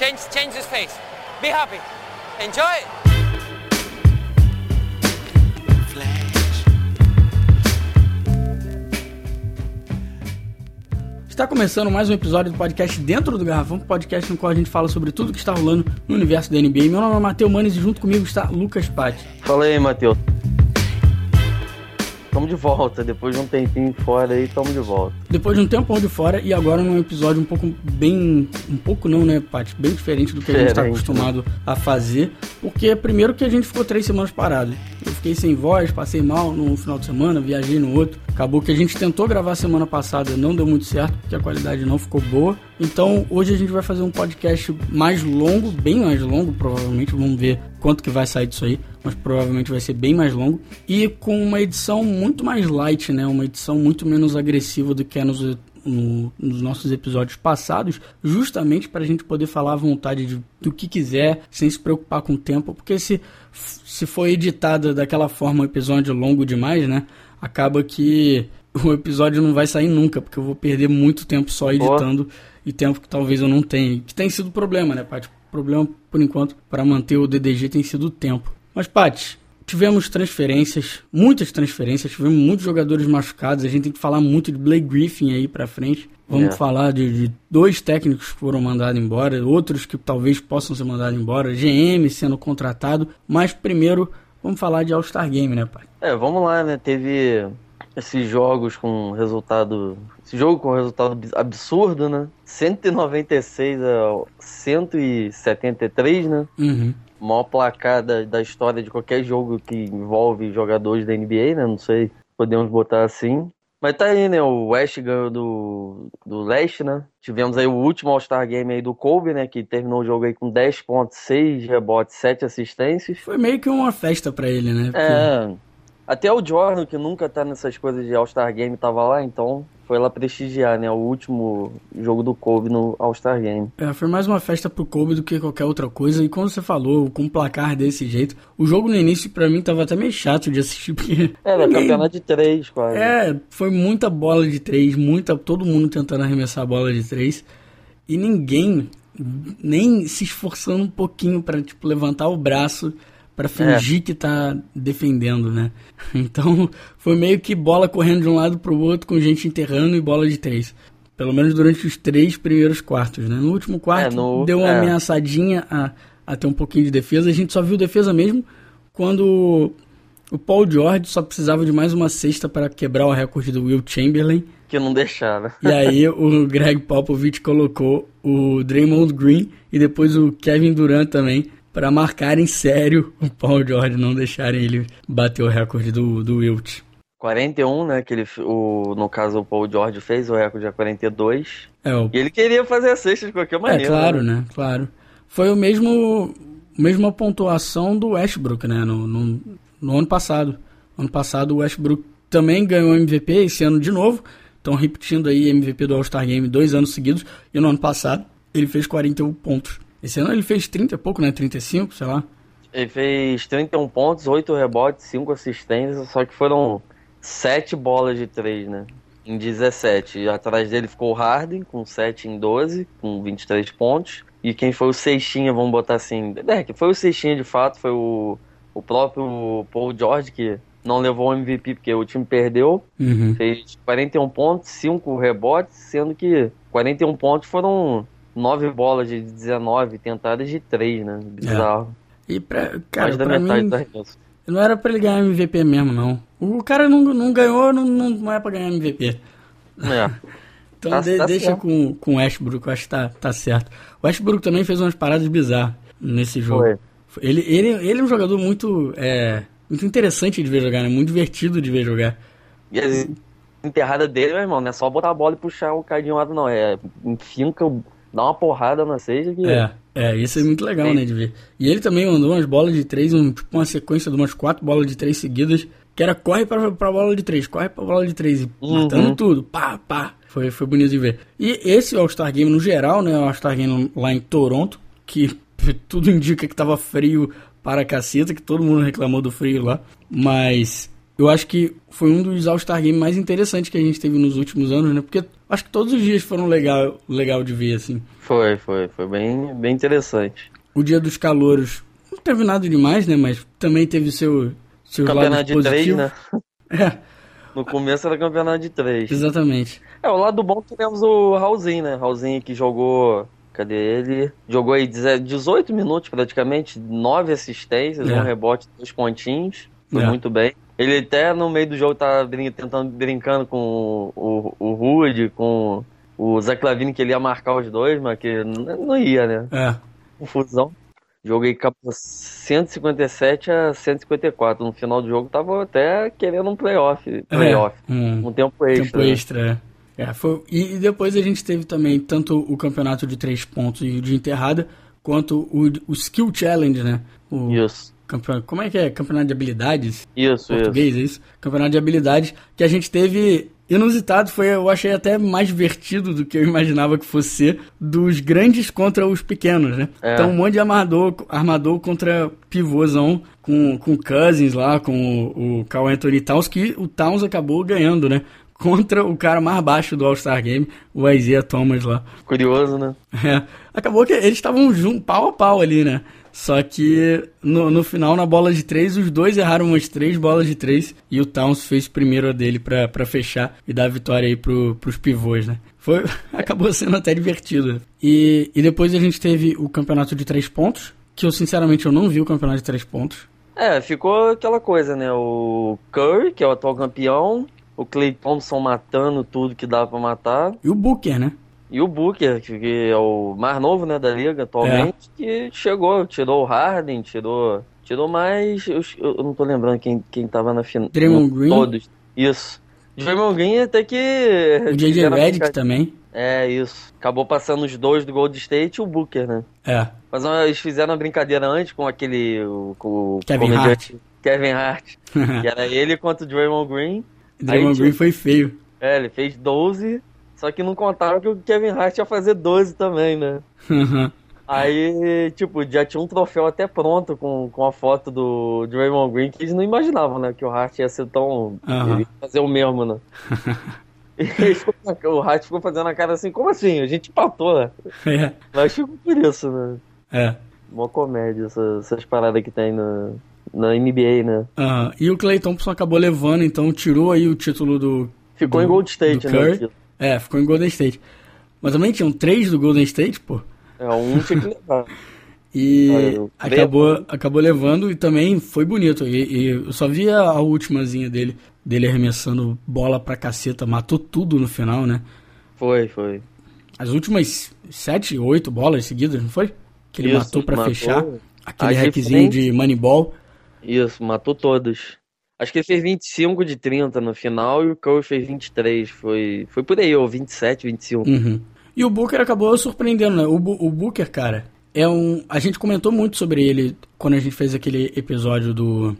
Change, change his face. Be happy. Enjoy. Está começando mais um episódio do podcast Dentro do Garrafão, podcast no qual a gente fala sobre tudo que está rolando no universo da NBA. Meu nome é Matheus Manes e junto comigo está Lucas Patti. Fala aí, Matheus. Tamo de volta, depois de um tempinho fora aí, tamo de volta. Depois de um tempo de fora e agora num episódio um pouco bem. Um pouco não, né, Paty? Bem diferente do que a gente está acostumado a fazer. Porque primeiro que a gente ficou três semanas parado. Eu fiquei sem voz, passei mal no final de semana, viajei no outro. Acabou que a gente tentou gravar semana passada, não deu muito certo, porque a qualidade não ficou boa. Então hoje a gente vai fazer um podcast mais longo, bem mais longo, provavelmente. Vamos ver quanto que vai sair disso aí mas provavelmente vai ser bem mais longo e com uma edição muito mais light, né? Uma edição muito menos agressiva do que é nos, no, nos nossos episódios passados, justamente para a gente poder falar à vontade de, do que quiser, sem se preocupar com o tempo, porque se, se for editado daquela forma um episódio longo demais, né? Acaba que o episódio não vai sair nunca, porque eu vou perder muito tempo só editando e tempo que talvez eu não tenha. Que tem sido problema, né, Paty? O problema, por enquanto, para manter o DDG tem sido o tempo. Mas, Paty, tivemos transferências, muitas transferências, tivemos muitos jogadores machucados. A gente tem que falar muito de Blake Griffin aí pra frente. Vamos é. falar de, de, dois técnicos que foram mandados embora, outros que talvez possam ser mandados embora, GM sendo contratado. Mas primeiro, vamos falar de All-Star Game, né, pai? É, vamos lá, né? Teve esses jogos com resultado. Esse jogo com resultado absurdo, né? 196 a 173, né? Uhum maior placar da, da história de qualquer jogo que envolve jogadores da NBA, né? Não sei, podemos botar assim. Mas tá aí, né? O West ganhou do, do Leste, né? Tivemos aí o último All-Star Game aí do Kobe, né? Que terminou o jogo aí com 10.6 rebotes, 7 assistências. Foi meio que uma festa para ele, né? Porque... É. Até o Jordan, que nunca tá nessas coisas de All-Star Game, tava lá, então foi lá prestigiar, né? O último jogo do Kobe no All-Star Game. É, foi mais uma festa pro Kobe do que qualquer outra coisa. E como você falou, com um placar desse jeito, o jogo no início para mim tava até meio chato de assistir, porque. Era ninguém... campeonato de três, quase. É, foi muita bola de três, muita. Todo mundo tentando arremessar a bola de três. E ninguém nem se esforçando um pouquinho para tipo, levantar o braço para fingir é. que tá defendendo, né? Então foi meio que bola correndo de um lado pro outro com gente enterrando e bola de três. Pelo menos durante os três primeiros quartos, né? No último quarto é, no... deu uma é. ameaçadinha a, a ter um pouquinho de defesa. A gente só viu defesa mesmo quando o Paul George só precisava de mais uma cesta para quebrar o recorde do Will Chamberlain. Que não deixava. E aí o Greg Popovich colocou o Draymond Green e depois o Kevin Durant também para marcar em sério o Paul George, não deixarem ele bater o recorde do, do Wilt. 41, né? Que ele, o, no caso, o Paul George fez o recorde a 42. É, o... E ele queria fazer a sexta de qualquer maneira. É, claro, né? né? Claro. Foi o mesmo mesma pontuação do Westbrook, né? No, no, no ano passado. Ano passado o Westbrook também ganhou MVP, esse ano de novo. Estão repetindo aí MVP do All-Star Game dois anos seguidos. E no ano passado ele fez 41 pontos. Esse ano ele fez 30 e pouco, né? 35, sei lá. Ele fez 31 pontos, 8 rebotes, 5 assistências, só que foram 7 bolas de 3, né? Em 17. Atrás dele ficou o Harden, com 7 em 12, com 23 pontos. E quem foi o Seixinha, vamos botar assim. É, que foi o Seixinha de fato, foi o, o próprio Paul George, que não levou o MVP porque o time perdeu. Uhum. Fez 41 pontos, 5 rebotes, sendo que 41 pontos foram 9 bolas de 19 tentadas de 3, né? Bizarro. É. E pra, cara, Mais da pra metade mim, não era pra ele ganhar MVP mesmo, não. O cara não, não ganhou, não, não é pra ganhar MVP. É. então tá, de, tá deixa certo. com, com o Westbrook, eu acho que tá, tá certo. O Westbrook também fez umas paradas bizarras nesse jogo. Foi. Ele, ele, ele é um jogador muito, é, muito interessante de ver jogar, né? Muito divertido de ver jogar. E a enterrada dele, meu irmão, não é só botar a bola e puxar o cara de um lado, não. É finca dá uma porrada na seja que. É, é, isso é muito legal, né, de ver. E ele também mandou umas bolas de três, um, tipo uma sequência de umas quatro bolas de três seguidas, que era corre pra, pra bola de três, corre pra bola de três, e uhum. matando tudo, pá, pá. Foi, foi bonito de ver. E esse All-Star Game no geral, né, o All-Star Game lá em Toronto, que tudo indica que tava frio para a caceta, que todo mundo reclamou do frio lá, mas eu acho que foi um dos All-Star Games mais interessantes que a gente teve nos últimos anos, né? Porque acho que todos os dias foram legal, legal de ver, assim. Foi, foi, foi bem, bem interessante. O dia dos calouros não teve nada demais, né? Mas também teve seu, seu campeonato de três, né? É. No começo era campeonato de três. Exatamente. É, o lado bom que tivemos o Raulzinho, né? Raulzinho que jogou. Cadê ele? Jogou aí 18 minutos praticamente, 9 assistências, é. um rebote, dois pontinhos. Foi é. muito bem. Ele até no meio do jogo tá brin tentando brincando com o, o, o Rude, com o Zé Clavini, que ele ia marcar os dois, mas que não ia, né? É. Confusão. Joguei 157 a 154. No final do jogo tava até querendo um playoff. playoff é, um, um, tempo extra. Tempo né? extra, é. é foi, e, depois a gente teve também tanto o campeonato de três pontos e de enterrada, quanto o, o Skill Challenge, né? O, Isso. Campeonato, como é que é? Campeonato de habilidades? Isso, Português, isso. é isso? Campeonato de habilidades que a gente teve inusitado, foi, eu achei até mais divertido do que eu imaginava que fosse ser, dos grandes contra os pequenos, né? É. Então um monte de armador, armador contra pivôzão, com, com Cousins lá, com o, o Carl Anthony Towns, que o Towns acabou ganhando, né? Contra o cara mais baixo do All-Star Game, o Isaiah Thomas lá. Curioso, né? É. Acabou que eles estavam juntos, pau a pau ali, né? Só que no, no final, na bola de três, os dois erraram umas três bolas de três e o Towns fez primeiro a dele para fechar e dar a vitória aí pro, pros pivôs, né? Foi, acabou sendo até divertido. E, e depois a gente teve o campeonato de três pontos, que eu sinceramente eu não vi o campeonato de três pontos. É, ficou aquela coisa, né? O Curry, que é o atual campeão, o Clay Thompson matando tudo que dava para matar. E o Booker, né? E o Booker, que é o mais novo né, da liga atualmente, é. que chegou, tirou o Harden, tirou. Tirou mais. Eu, eu não tô lembrando quem, quem tava na final. Draymond Green. Todos. Isso. Draymond Green até que. O JJ Redick também. É, isso. Acabou passando os dois do Gold State e o Booker, né? É. Mas eles fizeram uma brincadeira antes com aquele. Com o Kevin Hart. Kevin Hart. que era ele contra o Draymond Green. Draymond Green foi feio. É, ele fez 12 só que não contaram que o Kevin Hart ia fazer 12 também, né? Uhum. Aí, tipo, já tinha um troféu até pronto com, com a foto do Draymond Green que eles não imaginavam, né? Que o Hart ia ser tão. Uhum. Ia fazer o mesmo, né? e o Hart ficou fazendo a cara assim, como assim? A gente empatou, né? É. Mas ficou por isso, né? É. Uma comédia, essas, essas paradas que tem na, na NBA, né? Uhum. E o Clay Thompson acabou levando, então tirou aí o título do. Ficou do, em Gold State, né? É, ficou em Golden State. Mas também tinham três do Golden State, pô. É, um tinha que levar. e ah, acabou, acabou levando e também foi bonito. E, e, eu só vi a, ultimazinha dele, dele arremessando bola pra caceta, matou tudo no final, né? Foi, foi. As últimas sete, oito bolas seguidas, não foi? Que ele Isso, matou pra matou. fechar. Aquele hackzinho de Moneyball. Isso, matou todos. Acho que ele fez 25 de 30 no final e o Curry fez 23. Foi, foi por aí, ou 27, 25. Uhum. E o Booker acabou surpreendendo, né? O, o Booker, cara, é um. A gente comentou muito sobre ele quando a gente fez aquele episódio do,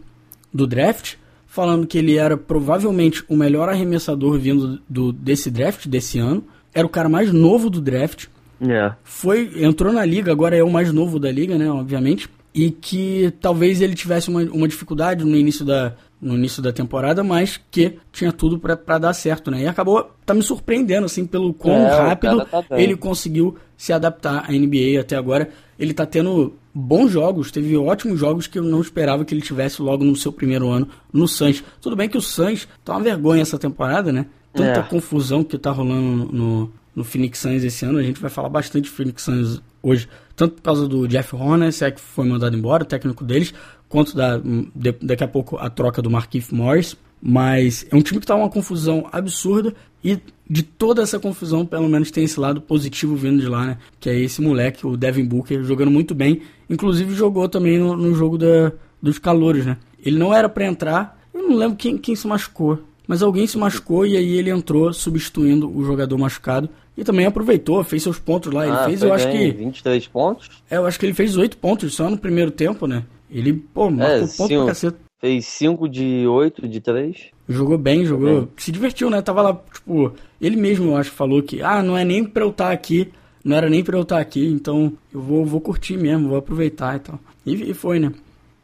do draft, falando que ele era provavelmente o melhor arremessador vindo do, desse draft, desse ano. Era o cara mais novo do draft. Yeah. É. Foi, entrou na liga, agora é o mais novo da liga, né? Obviamente. E que talvez ele tivesse uma, uma dificuldade no início da, no início da temporada, mas que tinha tudo para dar certo, né? E acabou tá me surpreendendo assim pelo quão é, rápido tá ele conseguiu se adaptar à NBA até agora. Ele tá tendo bons jogos, teve ótimos jogos que eu não esperava que ele tivesse logo no seu primeiro ano no Suns. Tudo bem que o Suns tá uma vergonha essa temporada, né? Tanta é. confusão que tá rolando no, no Phoenix Suns esse ano. A gente vai falar bastante de Phoenix Suns hoje, tanto por causa do Jeff Horner, se é que foi mandado embora, o técnico deles, quanto da, de, daqui a pouco a troca do Marquinhos Morris. Mas é um time que está uma confusão absurda e de toda essa confusão, pelo menos tem esse lado positivo vindo de lá, né? Que é esse moleque, o Devin Booker, jogando muito bem. Inclusive jogou também no, no jogo da, dos calores, né? Ele não era para entrar, eu não lembro quem, quem se machucou. Mas alguém se machucou e aí ele entrou substituindo o jogador machucado. E também aproveitou, fez seus pontos lá. Ele ah, fez, eu acho que. 23 pontos? É, eu acho que ele fez 8 pontos só no primeiro tempo, né? Ele, pô, marcou é, ponto pra caceta. Fez 5 de 8, de 3. Jogou bem, jogou. Bem. Se divertiu, né? Tava lá, tipo, ele mesmo, eu acho, falou que, ah, não é nem pra eu estar tá aqui, não era nem pra eu estar tá aqui, então eu vou, vou curtir mesmo, vou aproveitar e tal. E, e foi, né?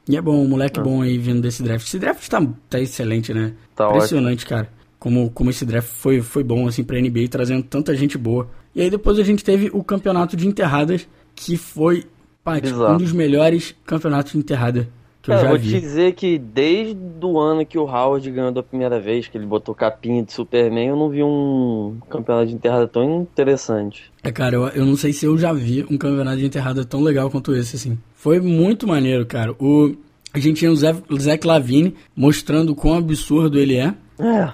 E é bom, um moleque ah. bom aí vindo desse draft. Esse draft tá, tá excelente, né? Tá Impressionante, ótimo. cara. Como, como esse draft foi, foi bom, assim, pra NBA, trazendo tanta gente boa. E aí depois a gente teve o campeonato de enterradas, que foi, Paty, um dos melhores campeonatos de enterrada que eu já vou vi. te dizer que desde o ano que o Howard ganhou da primeira vez, que ele botou capinha de Superman, eu não vi um campeonato de enterrada tão interessante. É, cara, eu, eu não sei se eu já vi um campeonato de enterrada tão legal quanto esse, assim. Foi muito maneiro, cara. O, a gente tinha o Zé, Zé Clavini mostrando quão absurdo ele é. É.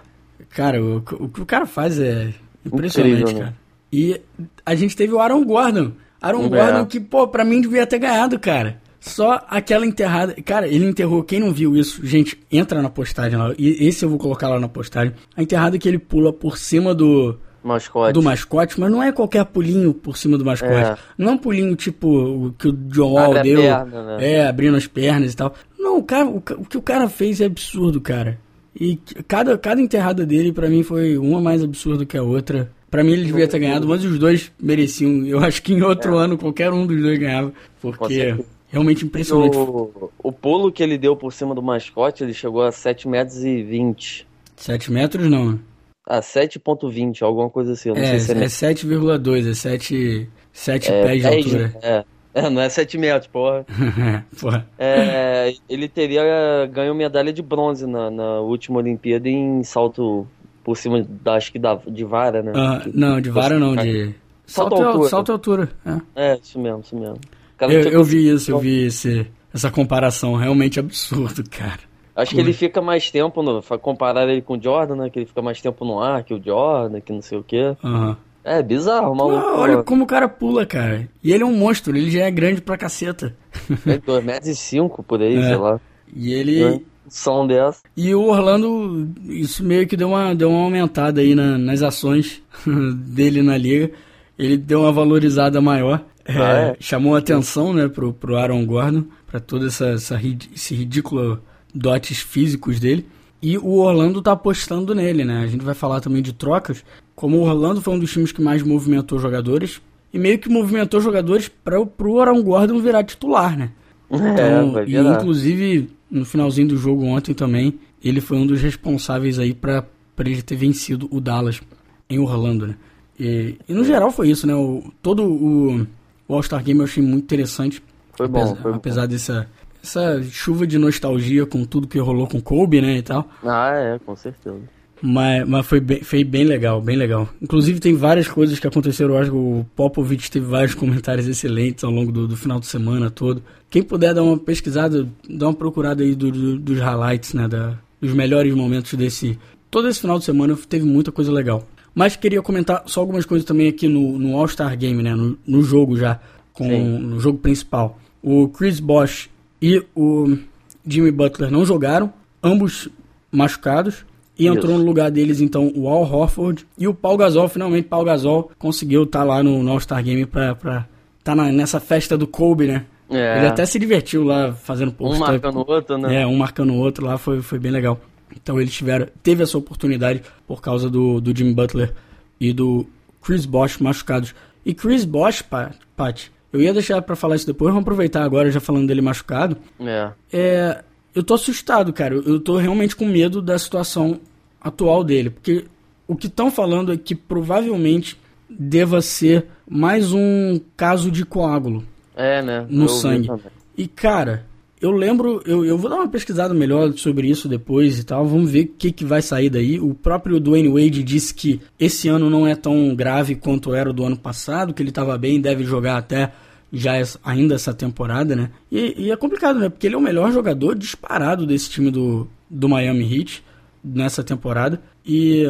Cara, o, o que o cara faz é impressionante, Incrível, cara. Né? E a gente teve o Aaron Gordon. Aaron é. Gordon que, pô, pra mim devia ter ganhado, cara. Só aquela enterrada. Cara, ele enterrou. Quem não viu isso, gente, entra na postagem lá. E esse eu vou colocar lá na postagem. A enterrada que ele pula por cima do. Mascote. Do mascote, mas não é qualquer pulinho por cima do mascote. É. Não é um pulinho tipo o que o John Wall deu. Perna, né? É, abrindo as pernas e tal. Não, o, cara, o, o que o cara fez é absurdo, cara. E cada, cada enterrada dele, para mim, foi uma mais absurda que a outra. Para mim, ele devia ter ganhado, mas os dois mereciam. Eu acho que em outro é. ano qualquer um dos dois ganhava. Porque Realmente impressionante. O, o pulo que ele deu por cima do mascote, ele chegou a 7 metros e 20. 7 metros não. Ah, 7.20, alguma coisa assim. Eu não é, sei se é, é 7,2, é 7, 7 é, pés de altura. É. é, não é 7 metros, porra. porra. É, ele teria ganho medalha de bronze na, na última Olimpíada em salto por cima, da, acho que da, de vara, né? Ah, não, de vara não, de... Salto, salto altura. Salto altura, é. É, isso mesmo, isso mesmo. Eu, eu vi isso, eu vi esse, essa comparação, realmente absurdo, cara. Acho que ele fica mais tempo, no, comparar ele com o Jordan, né? Que ele fica mais tempo no ar que o Jordan, que não sei o quê. Uhum. É bizarro, maluco. Olha como o cara pula, cara. E ele é um monstro, ele já é grande pra caceta. É 2 metros e 5 por aí, é. sei lá. E ele. É. Som dessa. E o Orlando, isso meio que deu uma, deu uma aumentada aí na, nas ações dele na liga. Ele deu uma valorizada maior. É, ah, é? Chamou atenção, né, pro, pro Aaron Gordon, para todo essa, essa, esse ridículo dotes físicos dele. E o Orlando tá apostando nele, né? A gente vai falar também de trocas. Como o Orlando foi um dos times que mais movimentou jogadores, e meio que movimentou jogadores para pro Aaron Gordon virar titular, né? É, então, é, e inclusive no finalzinho do jogo ontem também, ele foi um dos responsáveis aí para ele ter vencido o Dallas em Orlando, né? E, e no geral foi isso, né? O, todo o o All-Star Game eu achei muito interessante. Foi bom, apesar, foi apesar dessa essa chuva de nostalgia com tudo que rolou com Kobe, né, e tal. Ah, é, com certeza. Mas, mas foi, bem, foi bem legal, bem legal. Inclusive tem várias coisas que aconteceram hoje. O Popovich teve vários comentários excelentes ao longo do, do final de semana todo. Quem puder dar uma pesquisada, dar uma procurada aí do, do, dos highlights, né, da, dos melhores momentos desse... Todo esse final de semana teve muita coisa legal. Mas queria comentar só algumas coisas também aqui no, no All-Star Game, né? No, no, jogo já, com, no jogo principal. O Chris Bosh e o Jimmy Butler não jogaram, ambos machucados. E entrou Isso. no lugar deles, então, o Al Horford e o Paul Gasol. Finalmente, Paul Gasol conseguiu estar tá lá no, no All-Star Game pra estar tá nessa festa do Kobe, né? É. Ele até se divertiu lá fazendo post. Um marcando o outro, né? É, um marcando o outro lá, foi, foi bem legal. Então eles tiveram, teve essa oportunidade por causa do, do Jimmy Butler e do Chris Bosh machucados. E Chris Bosh, Pat, eu ia deixar para falar isso depois, vamos aproveitar agora já falando dele machucado. É. é eu tô assustado, cara. Eu tô realmente com medo da situação atual dele, porque o que estão falando é que provavelmente deva ser mais um caso de coágulo. É, né? No eu sangue. E cara, eu lembro, eu, eu vou dar uma pesquisada melhor sobre isso depois e tal. Vamos ver o que, que vai sair daí. O próprio Dwayne Wade disse que esse ano não é tão grave quanto era o do ano passado, que ele estava bem, deve jogar até já ainda essa temporada, né? E, e, é complicado, né? Porque ele é o melhor jogador disparado desse time do, do Miami Heat nessa temporada. E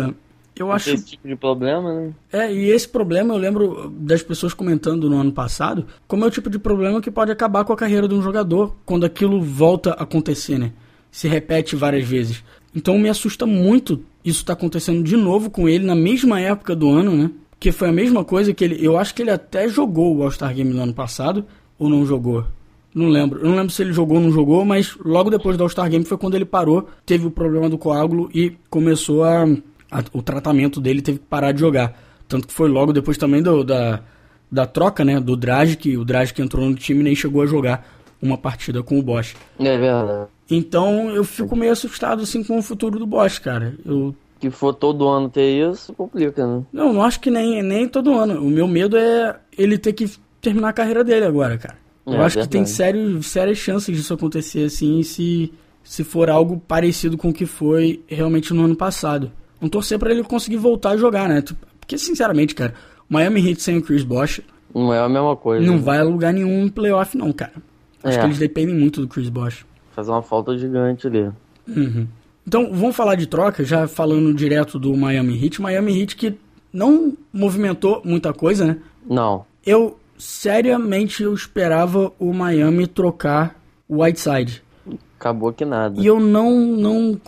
eu acho. Esse tipo de problema, né? É, e esse problema eu lembro das pessoas comentando no ano passado, como é o tipo de problema que pode acabar com a carreira de um jogador quando aquilo volta a acontecer, né? Se repete várias vezes. Então me assusta muito isso tá acontecendo de novo com ele na mesma época do ano, né? Que foi a mesma coisa que ele. Eu acho que ele até jogou o All-Star Game no ano passado, ou não jogou? Não lembro. Eu não lembro se ele jogou ou não jogou, mas logo depois do All-Star Game foi quando ele parou, teve o problema do coágulo e começou a a, o tratamento dele teve que parar de jogar. Tanto que foi logo depois também do, da, da troca, né? Do Dragic, o Dragic entrou no time e nem chegou a jogar uma partida com o Bosch. É verdade. Então eu fico meio assustado assim com o futuro do Bosch, cara. Eu que for todo ano ter isso, complica, né? Não, não acho que nem, nem todo ano. O meu medo é ele ter que terminar a carreira dele agora, cara. Eu é, acho verdade. que tem sério, sérias chances disso acontecer assim se, se for algo parecido com o que foi realmente no ano passado. Vamos torcer para ele conseguir voltar a jogar, né? Porque, sinceramente, cara, o Miami Heat sem o Chris Bosh. Não é a mesma coisa. Não né? vai a lugar nenhum em playoff, não, cara. Acho é. que eles dependem muito do Chris Bosh. Faz uma falta gigante ali. Uhum. Então, vamos falar de troca, já falando direto do Miami Heat. Miami Heat que não movimentou muita coisa, né? Não. Eu, seriamente, eu esperava o Miami trocar o Whiteside. Acabou que nada. E eu não, não...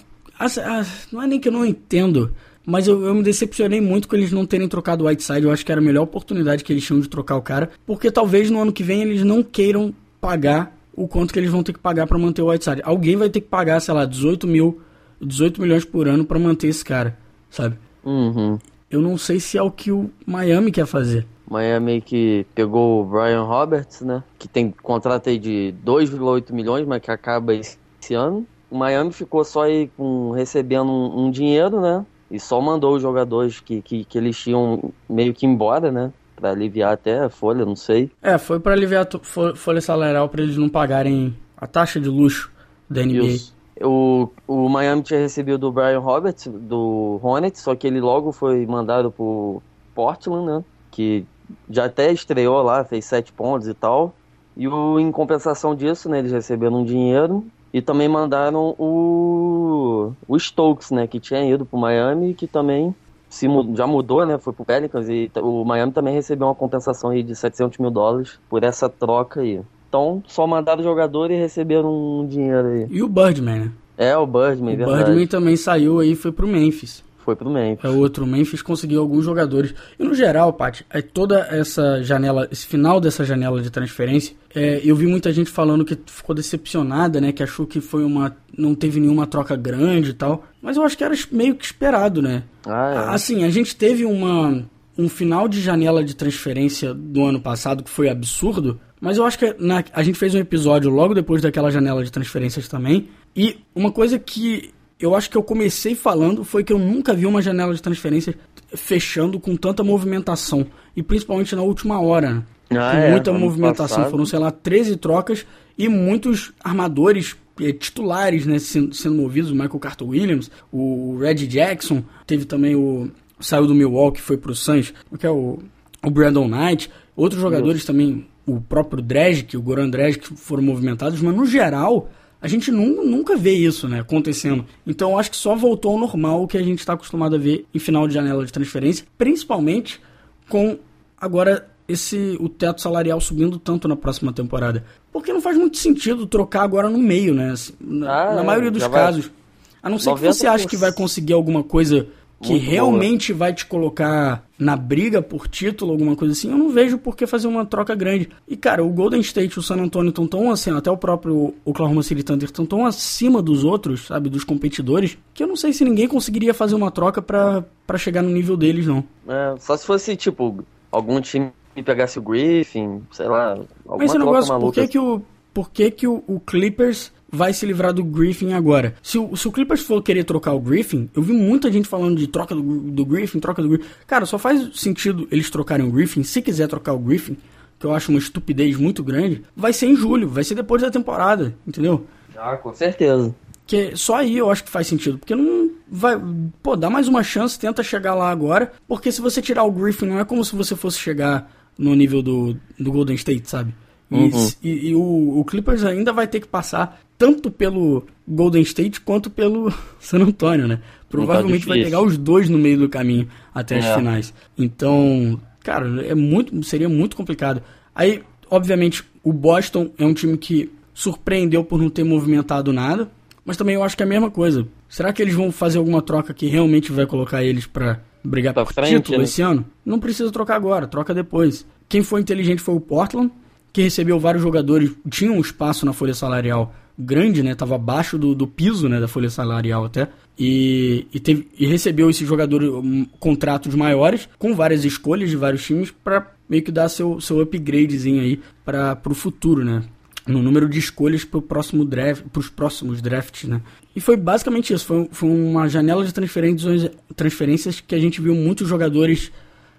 não é nem que eu não entendo, mas eu, eu me decepcionei muito com eles não terem trocado o Whiteside. Eu acho que era a melhor oportunidade que eles tinham de trocar o cara, porque talvez no ano que vem eles não queiram pagar o quanto que eles vão ter que pagar para manter o Whiteside. Alguém vai ter que pagar, sei lá, 18 mil 18 milhões por ano para manter esse cara, sabe? Uhum. Eu não sei se é o que o Miami quer fazer. Miami que pegou o Brian Roberts, né? Que tem contrato aí de 2,8 milhões, mas que acaba esse ano. O Miami ficou só aí com, recebendo um, um dinheiro, né? E só mandou os jogadores que, que, que eles tinham meio que embora, né? Pra aliviar até a folha, não sei. É, foi para aliviar a folha salarial para eles não pagarem a taxa de luxo da NBA. Isso. O, o Miami tinha recebido o Brian Roberts do Hornets, só que ele logo foi mandado pro Portland, né? Que já até estreou lá, fez sete pontos e tal. E o, em compensação disso, né, eles receberam um dinheiro e também mandaram o, o Stokes, né, que tinha ido pro Miami, que também se, já mudou, né, foi pro Pelicans e o Miami também recebeu uma compensação aí de 700 mil dólares por essa troca aí. Então, só mandaram jogador e receberam um dinheiro aí. E o Birdman, né? É, o Birdman, o verdade. Birdman também saiu aí e foi pro Memphis. Foi pro Memphis. É outro. O Memphis conseguiu alguns jogadores. E no geral, Paty, é toda essa janela, esse final dessa janela de transferência, é, eu vi muita gente falando que ficou decepcionada, né? Que achou que foi uma. não teve nenhuma troca grande e tal. Mas eu acho que era meio que esperado, né? Ah, é. Assim, a gente teve uma um final de janela de transferência do ano passado que foi absurdo, mas eu acho que na, a gente fez um episódio logo depois daquela janela de transferências também. E uma coisa que eu acho que eu comecei falando foi que eu nunca vi uma janela de transferências fechando com tanta movimentação. E principalmente na última hora. Né? Ah, com é, muita movimentação. Passado. Foram, sei lá, 13 trocas e muitos armadores é, titulares né, sendo, sendo movidos. O Michael Carter Williams, o Red Jackson, teve também o. Saiu do Milwaukee, foi pro Suns, que é o, o Brandon Knight. Outros jogadores Deus. também o próprio Dredd, o Goran que foram movimentados, mas no geral a gente nunca vê isso né, acontecendo. Então eu acho que só voltou ao normal o que a gente está acostumado a ver em final de janela de transferência, principalmente com agora esse o teto salarial subindo tanto na próxima temporada. Porque não faz muito sentido trocar agora no meio, né? Na, ah, na maioria dos casos. Vai... A não ser que você ache que vai conseguir alguma coisa que Muito realmente boa. vai te colocar na briga por título, alguma coisa assim, eu não vejo por que fazer uma troca grande. E, cara, o Golden State e o San Antonio estão tão assim, até o próprio Oklahoma City Thunder estão tão acima dos outros, sabe, dos competidores, que eu não sei se ninguém conseguiria fazer uma troca para chegar no nível deles, não. É, só se fosse, tipo, algum time pegasse o Griffin, sei lá, alguma Mas esse negócio, maluca. por que que o, por que que o, o Clippers vai se livrar do Griffin agora. Se o, se o Clippers for querer trocar o Griffin, eu vi muita gente falando de troca do, do Griffin, troca do Griffin. Cara, só faz sentido eles trocarem o Griffin, se quiser trocar o Griffin, que eu acho uma estupidez muito grande, vai ser em julho, vai ser depois da temporada, entendeu? Ah, com certeza. Que só aí eu acho que faz sentido, porque não vai, pô, dá mais uma chance, tenta chegar lá agora, porque se você tirar o Griffin não é como se você fosse chegar no nível do, do Golden State, sabe? Uhum. E, e, o, o, Clippers ainda vai ter que passar tanto pelo Golden State quanto pelo San Antonio, né? Provavelmente vai pegar os dois no meio do caminho até as é. finais. Então, cara, é muito, seria muito complicado. Aí, obviamente, o Boston é um time que surpreendeu por não ter movimentado nada, mas também eu acho que é a mesma coisa. Será que eles vão fazer alguma troca que realmente vai colocar eles para brigar pra por frente, título né? esse ano? Não precisa trocar agora, troca depois. Quem foi inteligente foi o Portland, que recebeu vários jogadores, tinha um espaço na folha salarial grande, né? Tava abaixo do, do piso, né? Da folha salarial até. E, e, teve, e recebeu esses jogadores um, contratos maiores, com várias escolhas de vários times, para meio que dar seu, seu upgradezinho aí para o futuro, né? no número de escolhas para próximo draft, os próximos drafts, né? E foi basicamente isso. Foi, foi uma janela de transferências, transferências que a gente viu muitos jogadores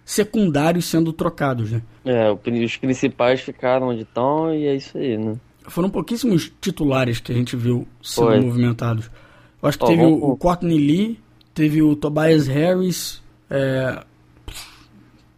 secundários sendo trocados, né? É, os principais ficaram onde estão e é isso aí, né? Foram pouquíssimos titulares que a gente viu sendo foi. movimentados. Eu acho que oh, teve vamos... o Courtney Lee, teve o Tobias Harris, é...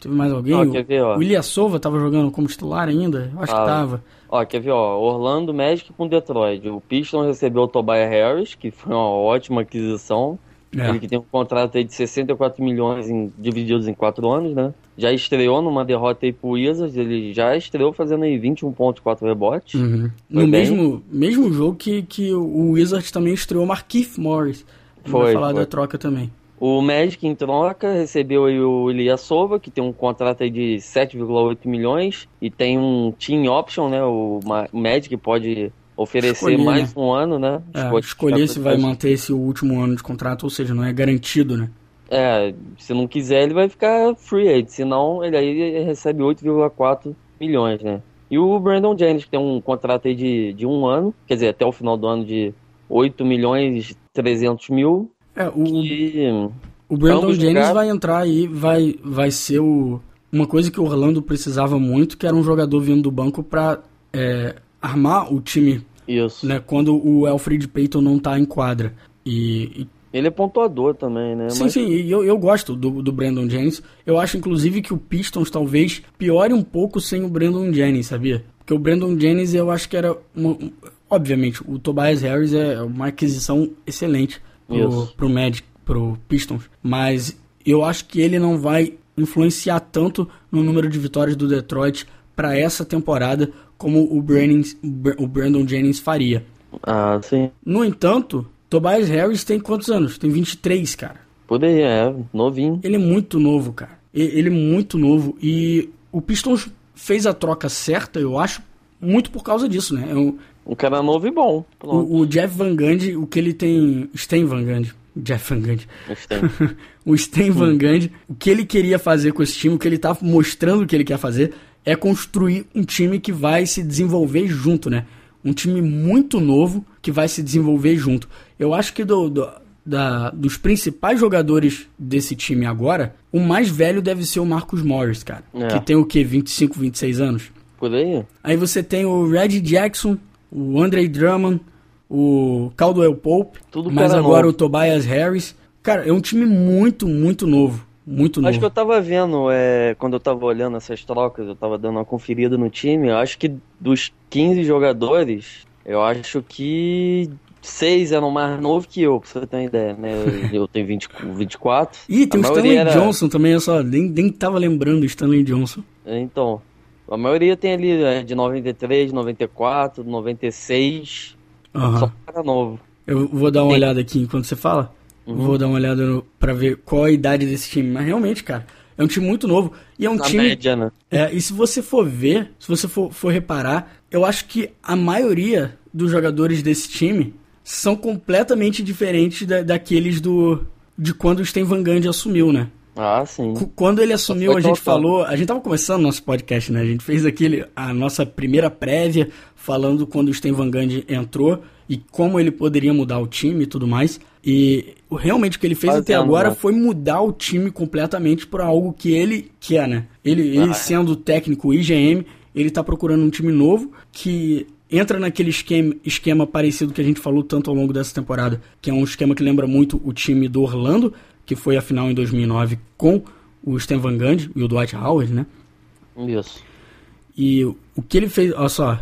teve mais alguém? Oh, quer ver. O Ilya Sova tava jogando como titular ainda? Eu acho ah, que tava. Ó, quer ver, ó, Orlando Magic com Detroit. O Pistons recebeu o Tobias Harris, que foi uma ótima aquisição. É. Ele que tem um contrato aí de 64 milhões em, divididos em 4 anos, né? Já estreou numa derrota aí pro Wizards, ele já estreou fazendo aí 21 pontos, 4 rebotes. Uhum. No mesmo, mesmo jogo que, que o Wizards também estreou Marquise Morris. Foi. Vai falar foi. da troca também. O Magic, em troca, recebeu aí o Ilyasova, que tem um contrato aí de 7,8 milhões e tem um team option, né? O Magic pode oferecer escolher, mais né? um ano, né? É, escolher se vai manter esse último ano de contrato, ou seja, não é garantido, né? É, se não quiser ele vai ficar free agent, senão ele aí recebe 8,4 milhões, né? E o Brandon Jennings, que tem um contrato aí de, de um ano, quer dizer, até o final do ano de 8 milhões e 300 mil. É, o, que, o Brandon Jennings vai entrar aí, vai, vai ser o, uma coisa que o Orlando precisava muito, que era um jogador vindo do banco para é, armar o time Isso. Né, quando o Alfred Payton não tá em quadra. E, e... Ele é pontuador também, né? Sim, Mas... sim, eu, eu gosto do, do Brandon Jennings. Eu acho, inclusive, que o Pistons talvez piore um pouco sem o Brandon Jennings, sabia? Porque o Brandon Jennings eu acho que era. Uma... Obviamente, o Tobias Harris é uma aquisição excelente pro, pro Magic, pro Pistons. Mas eu acho que ele não vai influenciar tanto no número de vitórias do Detroit para essa temporada como o, o Brandon Jennings faria. Ah, sim. No entanto, Tobias Harris tem quantos anos? Tem 23, cara. Poderia, é, novinho. Ele é muito novo, cara. Ele é muito novo. E o Pistons fez a troca certa, eu acho, muito por causa disso, né? Um, um cara novo e bom. O, o, Jeff Van Gundy, o que ele tem... Sten Van Gundy. Jeff Van Gundy. o Sten Van Gundy, o que ele queria fazer com esse time, o que ele tá mostrando que ele quer fazer, é construir um time que vai se desenvolver junto, né? Um time muito novo que vai se desenvolver junto. Eu acho que do, do da, dos principais jogadores desse time agora, o mais velho deve ser o Marcus Morris, cara. É. Que tem o quê? 25, 26 anos? Por aí. Aí você tem o Red Jackson, o Andre Drummond, o Caldwell Pope, Tudo mas agora novo. o Tobias Harris. Cara, é um time muito, muito novo. Muito novo. Acho que eu tava vendo, é, quando eu tava olhando essas trocas, eu tava dando uma conferida no time, eu acho que dos 15 jogadores, eu acho que seis eram mais novos que eu, pra você ter uma ideia, né? Eu, tenho 20, 24. Ih, tem o Stanley era... Johnson também, eu só nem, nem tava lembrando do Stanley Johnson. Então, a maioria tem ali é, de 93, 94, 96, uhum. só cara novo. Eu vou dar uma tem. olhada aqui enquanto você fala. Uhum. Vou dar uma olhada no, pra ver qual a idade desse time. Mas realmente, cara, é um time muito novo. E é um Na time. Média, né? É, e se você for ver, se você for, for reparar, eu acho que a maioria dos jogadores desse time são completamente diferentes da, daqueles do de quando o Sten Van Gundy assumiu, né? Ah, sim. Quando ele assumiu, a gente falou, a gente tava começando nosso podcast, né? A gente fez aquele a nossa primeira prévia falando quando o Sten Van Gundy entrou e como ele poderia mudar o time e tudo mais. E realmente o que ele fez Fazendo, até agora né? foi mudar o time completamente para algo que ele quer, né? Ele, ah, ele é. sendo técnico IGM, ele tá procurando um time novo que entra naquele esquema, esquema parecido que a gente falou tanto ao longo dessa temporada, que é um esquema que lembra muito o time do Orlando, que foi a final em 2009 com o Stan Van Gundy e o Dwight Howard, né? Isso. E o que ele fez, olha só,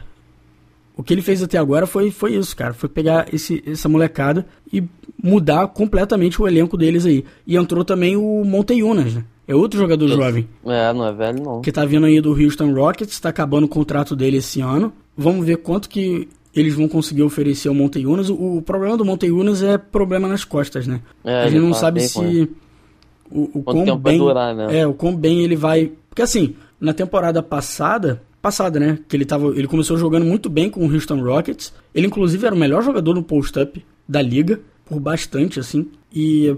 o que ele fez até agora foi, foi isso, cara. Foi pegar esse, essa molecada e mudar completamente o elenco deles aí. E entrou também o Monteunas, né? É outro jogador jovem. É, não é velho não. Que tá vindo aí do Houston Rockets, tá acabando o contrato dele esse ano. Vamos ver quanto que eles vão conseguir oferecer ao Monteunas. O, o problema do Monteunas é problema nas costas, né? É, a gente não tá sabe se o, o quão bem, durar, né? É, o quão bem ele vai... Porque assim, na temporada passada, passada, né? Que ele, tava, ele começou jogando muito bem com o Houston Rockets. Ele, inclusive, era o melhor jogador no post-up da liga, por bastante, assim. E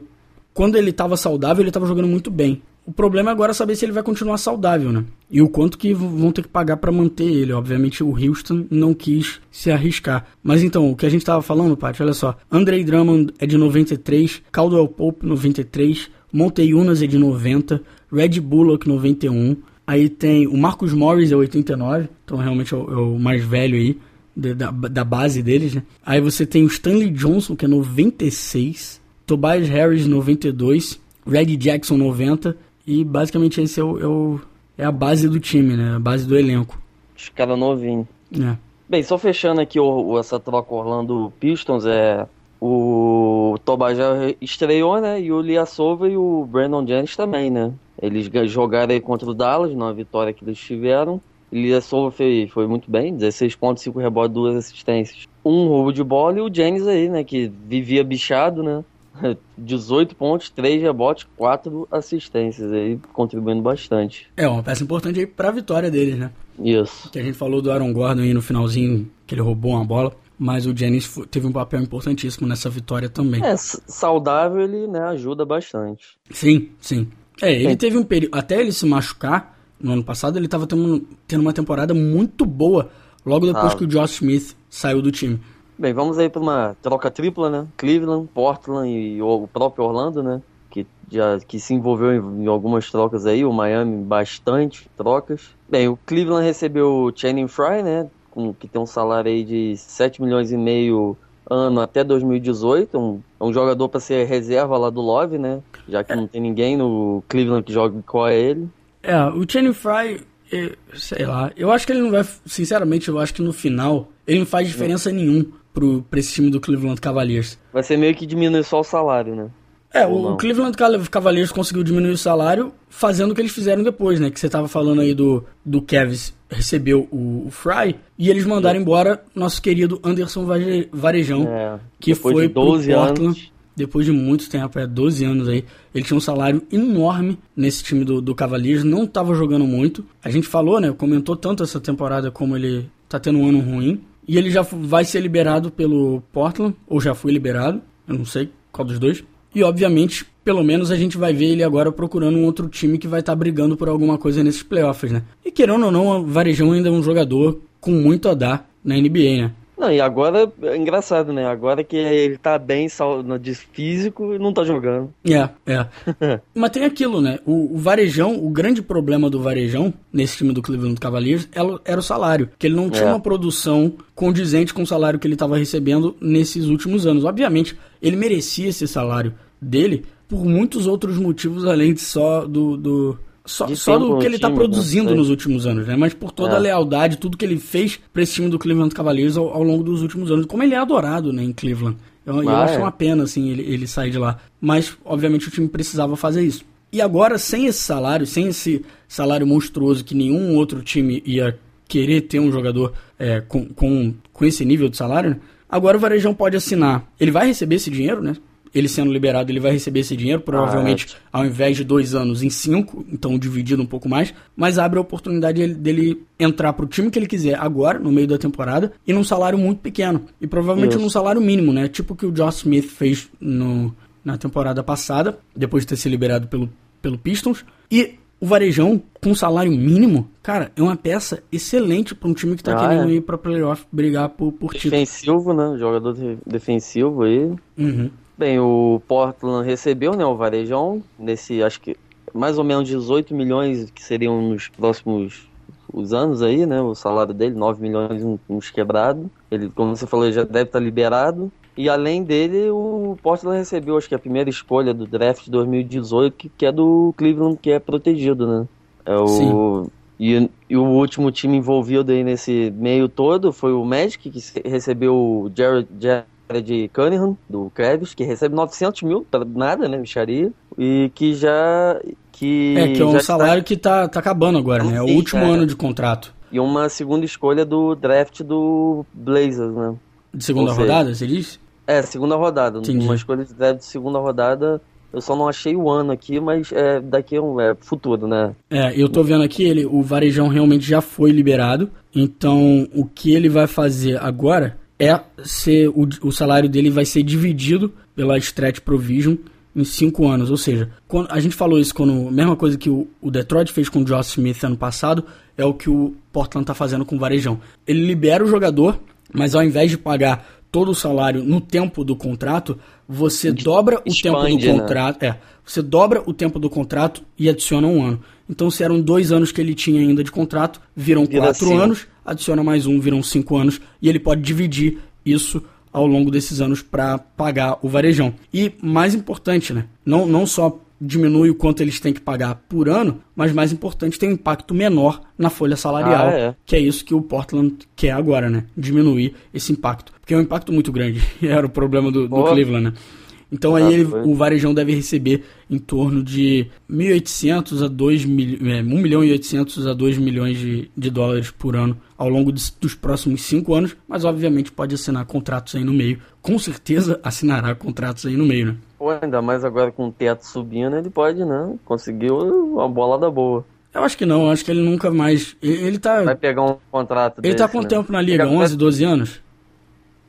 quando ele estava saudável, ele estava jogando muito bem. O problema é agora saber se ele vai continuar saudável, né? e o quanto que vão ter que pagar para manter ele. Obviamente o Houston não quis se arriscar. Mas então, o que a gente estava falando, Paty, olha só. Andre Drummond é de 93, Caldwell Pope 93, Monteiunas é de 90, Red Bullock 91. Aí tem o Marcus Morris é 89, então realmente é o, é o mais velho aí da, da base deles, né? Aí você tem o Stanley Johnson que é 96, Tobias Harris 92, Red Jackson 90 e basicamente esse é o, é o é a base do time, né? A base do elenco. Os caras novinhos. É. Bem, só fechando aqui o, o, essa troca Orlando Pistons, é o Tobias estreou, né? E o Liasova e o Brandon Jennings também, né? Eles jogaram aí contra o Dallas, na vitória que eles tiveram. Liasova foi, foi muito bem, 16 pontos, 5 rebotes, 2 assistências. Um roubo de bola e o Jennings aí, né? Que vivia bichado, né? 18 pontos, 3 rebotes, 4 assistências aí, contribuindo bastante. É, uma peça importante aí pra vitória deles, né? Isso. Que a gente falou do Aaron Gordon aí no finalzinho, que ele roubou uma bola. Mas o Jennings teve um papel importantíssimo nessa vitória também. É, saudável ele né, ajuda bastante. Sim, sim. É, ele é. teve um período. Até ele se machucar, no ano passado, ele estava tendo, tendo uma temporada muito boa. Logo depois ah. que o Josh Smith saiu do time. Bem, vamos aí para uma troca tripla, né? Cleveland, Portland e o próprio Orlando, né? Que já que se envolveu em, em algumas trocas aí, o Miami bastante trocas. Bem, o Cleveland recebeu o Channing Frye, né? Com, que tem um salário aí de 7 milhões e meio ano até 2018, um, um jogador para ser reserva lá do Love, né? Já que é. não tem ninguém no Cleveland que jogue com ele. É, o Channing Frye, sei lá, eu acho que ele não vai, sinceramente, eu acho que no final ele não faz diferença nenhuma pro, pra esse time do Cleveland Cavaliers. Vai ser meio que diminuir só o salário, né? É, o, o, Cleveland Cavaliers conseguiu diminuir o salário fazendo o que eles fizeram depois, né? Que você tava falando aí do, do Kevs recebeu o, o Fry e eles mandaram embora nosso querido Anderson Varejão, é, que foi de 12 pro Portland. Anos. Depois de muito tempo, é 12 anos aí, ele tinha um salário enorme nesse time do, do Cavaliers, não estava jogando muito. A gente falou, né? Comentou tanto essa temporada como ele tá tendo um ano ruim. E ele já vai ser liberado pelo Portland, ou já foi liberado, eu não sei qual dos dois. E obviamente, pelo menos a gente vai ver ele agora procurando um outro time que vai estar tá brigando por alguma coisa nesses playoffs, né? E querendo ou não, o Varejão ainda é um jogador com muito a dar na NBA, né? Não, e agora é engraçado, né? Agora que ele tá bem de físico e não tá jogando. É, é. Mas tem aquilo, né? O, o, Varejão, o grande problema do Varejão, nesse time do Cleveland Cavaliers, era, era o salário. Que ele não tinha é. uma produção condizente com o salário que ele estava recebendo nesses últimos anos. Obviamente, ele merecia esse salário dele por muitos outros motivos além de só do, do só, só do que ele está produzindo né? nos últimos anos, né? Mas por toda é. a lealdade, tudo que ele fez para esse time do Cleveland Cavaliers ao, ao, longo dos últimos anos. Como ele é adorado, né, em Cleveland. Eu, ah, eu acho é. uma pena, assim, ele, ele sair de lá. Mas, obviamente, o time precisava fazer isso. E agora, sem esse salário, sem esse salário monstruoso que nenhum outro time ia querer ter um jogador é, com, com, com esse nível de salário, né? agora o Varejão pode assinar. Ele vai receber esse dinheiro, né? Ele sendo liberado, ele vai receber esse dinheiro, provavelmente ah, é. ao invés de dois anos, em cinco, então dividido um pouco mais, mas abre a oportunidade dele entrar para o time que ele quiser agora, no meio da temporada, e num salário muito pequeno. E provavelmente Isso. num salário mínimo, né? Tipo o que o Josh Smith fez no, na temporada passada, depois de ter sido liberado pelo, pelo Pistons. E o Varejão, com salário mínimo, cara, é uma peça excelente para um time que tá ah, querendo é. ir pra playoff brigar por, por título. Defensivo, né? Jogador defensivo aí. Uhum. Bem, o Portland recebeu né, o Varejão, nesse, acho que mais ou menos 18 milhões que seriam nos próximos os anos aí, né? O salário dele, 9 milhões uns quebrado. Ele, como você falou, já deve estar liberado. E além dele, o Portland recebeu, acho que a primeira escolha do draft de 2018, que, que é do Cleveland, que é protegido, né? É o, Sim. E, e, o último time envolvido aí nesse meio todo foi o Magic, que recebeu o Jared, Jared de Cunningham, do Krebs, que recebe 900 mil, pra nada, né, micharia, e que já... Que é, que é um salário está... que tá, tá acabando agora, né, é o último é. ano de contrato. E uma segunda escolha do draft do Blazers, né. De segunda seja, rodada, você disse? É, segunda rodada, Entendi. uma escolha de draft de segunda rodada... Eu só não achei o ano aqui, mas é, daqui é um é, futuro, né? É, eu tô vendo aqui, ele, o Varejão realmente já foi liberado. Então, o que ele vai fazer agora é ser o, o salário dele vai ser dividido pela stretch provision. em cinco anos. Ou seja, quando, a gente falou isso quando. Mesma coisa que o, o Detroit fez com o Josh Smith ano passado, é o que o Portland está fazendo com o Varejão. Ele libera o jogador, mas ao invés de pagar todo o salário no tempo do contrato, você dobra o tempo do né? contrato. É, você dobra o tempo do contrato e adiciona um ano. Então, se eram dois anos que ele tinha ainda de contrato, viram Vira quatro assim. anos, adiciona mais um, viram cinco anos, e ele pode dividir isso ao longo desses anos para pagar o varejão. E mais importante, né? Não, não só diminui o quanto eles têm que pagar por ano, mas mais importante, tem um impacto menor na folha salarial, ah, é. que é isso que o Portland quer agora, né? Diminuir esse impacto. Porque é um impacto muito grande. Era o problema do, do Cleveland, né? Então aí ele, o Varejão deve receber em torno de 1.800 a 2 mil, é, 1 milhão e 800 a 2 milhões de, de dólares por ano ao longo de, dos próximos cinco anos, mas obviamente pode assinar contratos aí no meio. Com certeza assinará contratos aí no meio, né? Pô, ainda mais agora com o teto subindo, ele pode, né? Conseguiu uma bolada boa. Eu acho que não, eu acho que ele nunca mais. Ele, ele tá. Vai pegar um contrato. Ele tá desse, tá com né? tempo na liga? 11, 12 anos?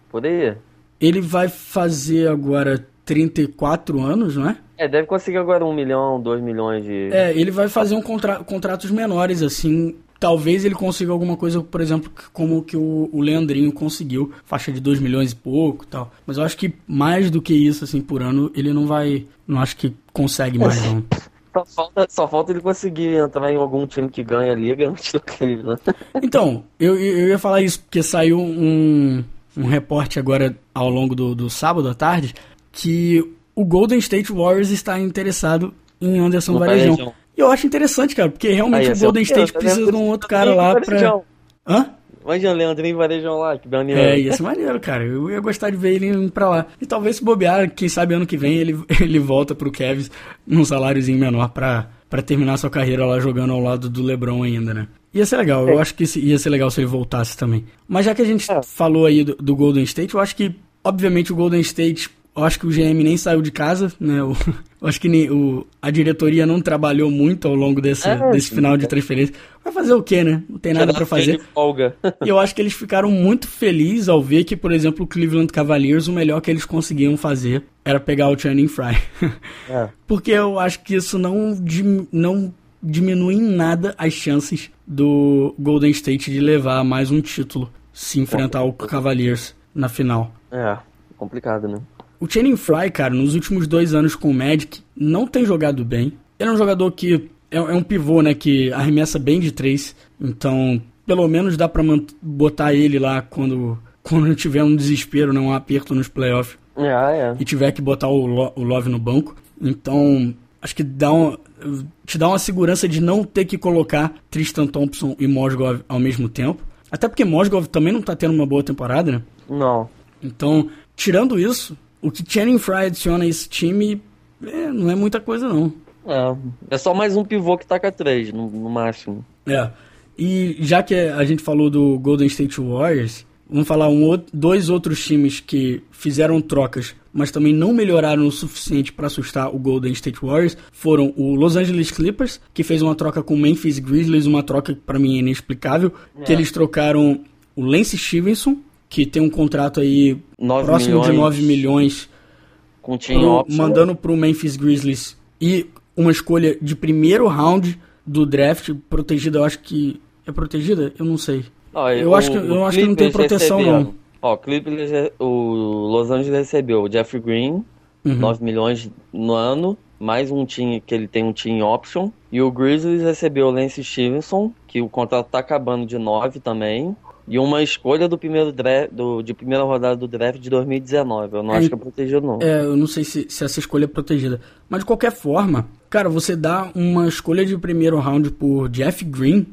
Por aí. Ele vai fazer agora 34 anos, não é? É, deve conseguir agora um milhão, dois milhões de. É, ele vai fazer um contra contratos menores, assim. Talvez ele consiga alguma coisa, por exemplo, como que o, o Leandrinho conseguiu, faixa de 2 milhões e pouco tal. Mas eu acho que mais do que isso, assim, por ano, ele não vai. Não acho que consegue mais, não. Só falta, só falta ele conseguir entrar em algum time que ganha a liga antes do Cleveland. Então, eu, eu ia falar isso, porque saiu um, um reporte agora ao longo do, do sábado à tarde que o Golden State Warriors está interessado em Anderson no Varejão. E eu acho interessante, cara, porque realmente Aí, o Golden State precisa de um outro cara lá pra. Hã? Imagina Leandrinho Varejão lá, que maneiro. É, ia ser maneiro, cara. Eu ia gostar de ver ele indo pra lá. E talvez se bobear, quem sabe ano que vem ele, ele volta pro Cavs num saláriozinho menor pra, pra terminar sua carreira lá jogando ao lado do LeBron ainda, né? Ia ser legal, é. eu acho que ia ser legal se ele voltasse também. Mas já que a gente é. falou aí do, do Golden State, eu acho que, obviamente, o Golden State eu acho que o GM nem saiu de casa, né? Eu, acho que nem, o, a diretoria não trabalhou muito ao longo desse, é, desse final de transferência. Vai fazer o quê, né? Não tem nada para fazer. Folga. e eu acho que eles ficaram muito felizes ao ver que, por exemplo, o Cleveland Cavaliers, o melhor que eles conseguiam fazer era pegar o Channing Fry. É. Porque eu acho que isso não, não diminui em nada as chances do Golden State de levar mais um título se enfrentar o Cavaliers na final. É, complicado, né? O Channing Fry, cara, nos últimos dois anos com o Magic, não tem jogado bem. Ele é um jogador que é, é um pivô, né, que arremessa bem de três. Então, pelo menos dá pra botar ele lá quando, quando tiver um desespero, né, um aperto nos playoffs. É, é. E tiver que botar o, Lo, o Love no banco. Então, acho que dá um, te dá uma segurança de não ter que colocar Tristan Thompson e Mosgov ao mesmo tempo. Até porque Mosgov também não tá tendo uma boa temporada, né? Não. Então, tirando isso, o que Channing Fry adiciona a esse time é, não é muita coisa, não. É, é só mais um pivô que taca três, no, no máximo. É. E já que a gente falou do Golden State Warriors, vamos falar um, dois outros times que fizeram trocas, mas também não melhoraram o suficiente para assustar o Golden State Warriors, foram o Los Angeles Clippers, que fez uma troca com o Memphis Grizzlies, uma troca que para mim é inexplicável, é. que eles trocaram o Lance Stevenson, que tem um contrato aí próximo milhões, de 9 milhões, com pro, mandando para o Memphis Grizzlies. E uma escolha de primeiro round do draft protegida, eu acho que é protegida, eu não sei. Ah, eu o, acho que eu acho que não tem proteção não. Ó, Clippers, o Los Angeles recebeu o Jeff Green, uhum. 9 milhões no ano, mais um time que ele tem um team option, e o Grizzlies recebeu o Lance Stevenson, que o contrato tá acabando de 9 também, e uma escolha do primeiro draft, do, de primeira rodada do draft de 2019. Eu não é, acho que é protegido, não. É, eu não sei se, se essa escolha é protegida. Mas de qualquer forma, cara, você dá uma escolha de primeiro round por Jeff Green,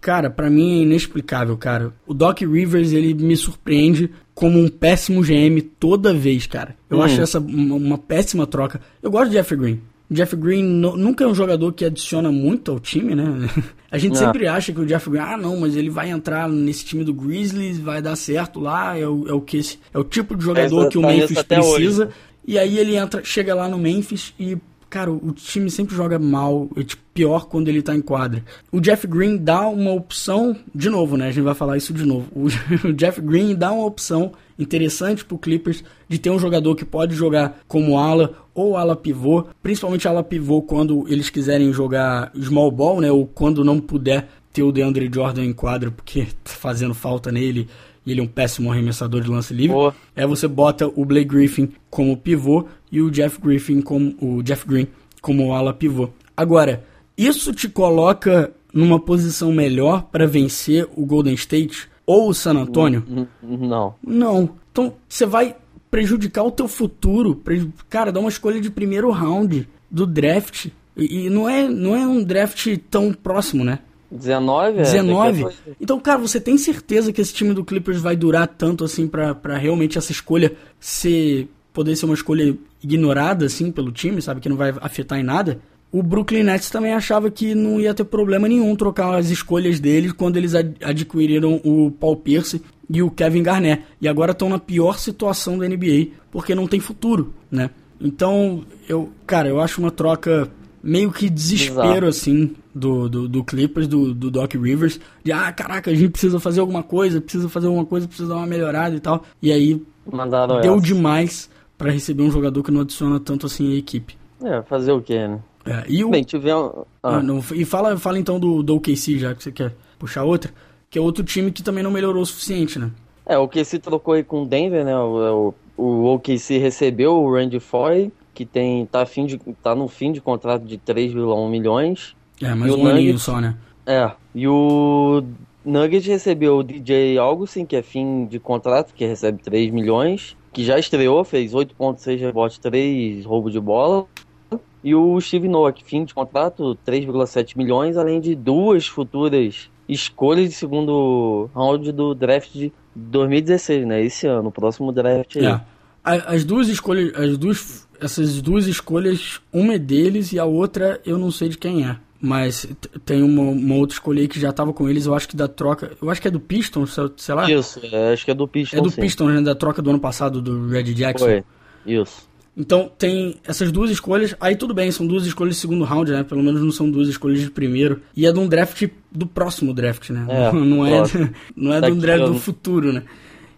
cara, para mim é inexplicável, cara. O Doc Rivers, ele me surpreende como um péssimo GM toda vez, cara. Eu hum. acho essa uma, uma, péssima troca. Eu gosto de Jeff Green. Jeff Green nunca é um jogador que adiciona muito ao time, né? A gente não. sempre acha que o Jeff Green, ah, não, mas ele vai entrar nesse time do Grizzlies, vai dar certo lá, é o, é o que é o tipo de jogador é, que o Memphis precisa. Hoje. E aí ele entra, chega lá no Memphis e cara, o time sempre joga mal, é tipo, pior quando ele tá em quadra. O Jeff Green dá uma opção, de novo, né? A gente vai falar isso de novo. O, o Jeff Green dá uma opção interessante pro Clippers de ter um jogador que pode jogar como ala ou ala pivô, principalmente ala pivô quando eles quiserem jogar small ball, né? Ou quando não puder ter o DeAndre Jordan em quadra porque tá fazendo falta nele e ele é um péssimo arremessador de lance livre. Boa. É você bota o Blake Griffin como pivô e o Jeff Griffin como o Jeff Green como ala pivô. Agora, isso te coloca numa posição melhor para vencer o Golden State ou o San Antonio? Não. Não. Então, você vai prejudicar o teu futuro. Cara, dá uma escolha de primeiro round do draft. E, e não, é, não é um draft tão próximo, né? 19? É, 19? Então, cara, você tem certeza que esse time do Clippers vai durar tanto assim para realmente essa escolha ser poder ser uma escolha ignorada assim pelo time, sabe, que não vai afetar em nada? O Brooklyn Nets também achava que não ia ter problema nenhum trocar as escolhas deles quando eles adquiriram o Paul Pierce e o Kevin Garnett. E agora estão na pior situação da NBA porque não tem futuro, né? Então, eu, cara, eu acho uma troca meio que desespero, Exato. assim, do, do, do, Clippers, do, do Doc Rivers, de ah, caraca, a gente precisa fazer alguma coisa, precisa fazer alguma coisa, precisa dar uma melhorada e tal. E aí Mandaram deu essa. demais para receber um jogador que não adiciona tanto assim a equipe. É, fazer o quê, né? É, e o... Bem, tivemos... Ah. Ah, não, e fala, fala então do, do OKC, já que você quer puxar outra, que é outro time que também não melhorou o suficiente, né? É, o OKC trocou aí com o Denver, né? O, o, o OKC recebeu o Randy Foy, que tem, tá, fim de, tá no fim de contrato de 3,1 milhões. É, mais um aninho só, né? É, e o Nuggets recebeu o DJ Augustin, que é fim de contrato, que recebe 3 milhões, que já estreou, fez 8.6 rebotes, 3 roubo de bola. E o Steve que fim de contrato, 3,7 milhões, além de duas futuras escolhas de segundo round do draft de 2016, né? Esse ano, o próximo draft aí. É. As duas escolhas, as duas, essas duas escolhas, uma é deles e a outra eu não sei de quem é. Mas tem uma, uma outra escolha aí que já tava com eles, eu acho que da troca. Eu acho que é do Pistons, sei lá. Isso, é, acho que é do Pistons. É do sim. Pistons, né? Da troca do ano passado do Red Jackson. Foi. Isso. Então tem essas duas escolhas. Aí tudo bem, são duas escolhas de segundo round, né? Pelo menos não são duas escolhas de primeiro. E é de um draft do próximo draft, né? É, não, é, não é de um draft do futuro, né?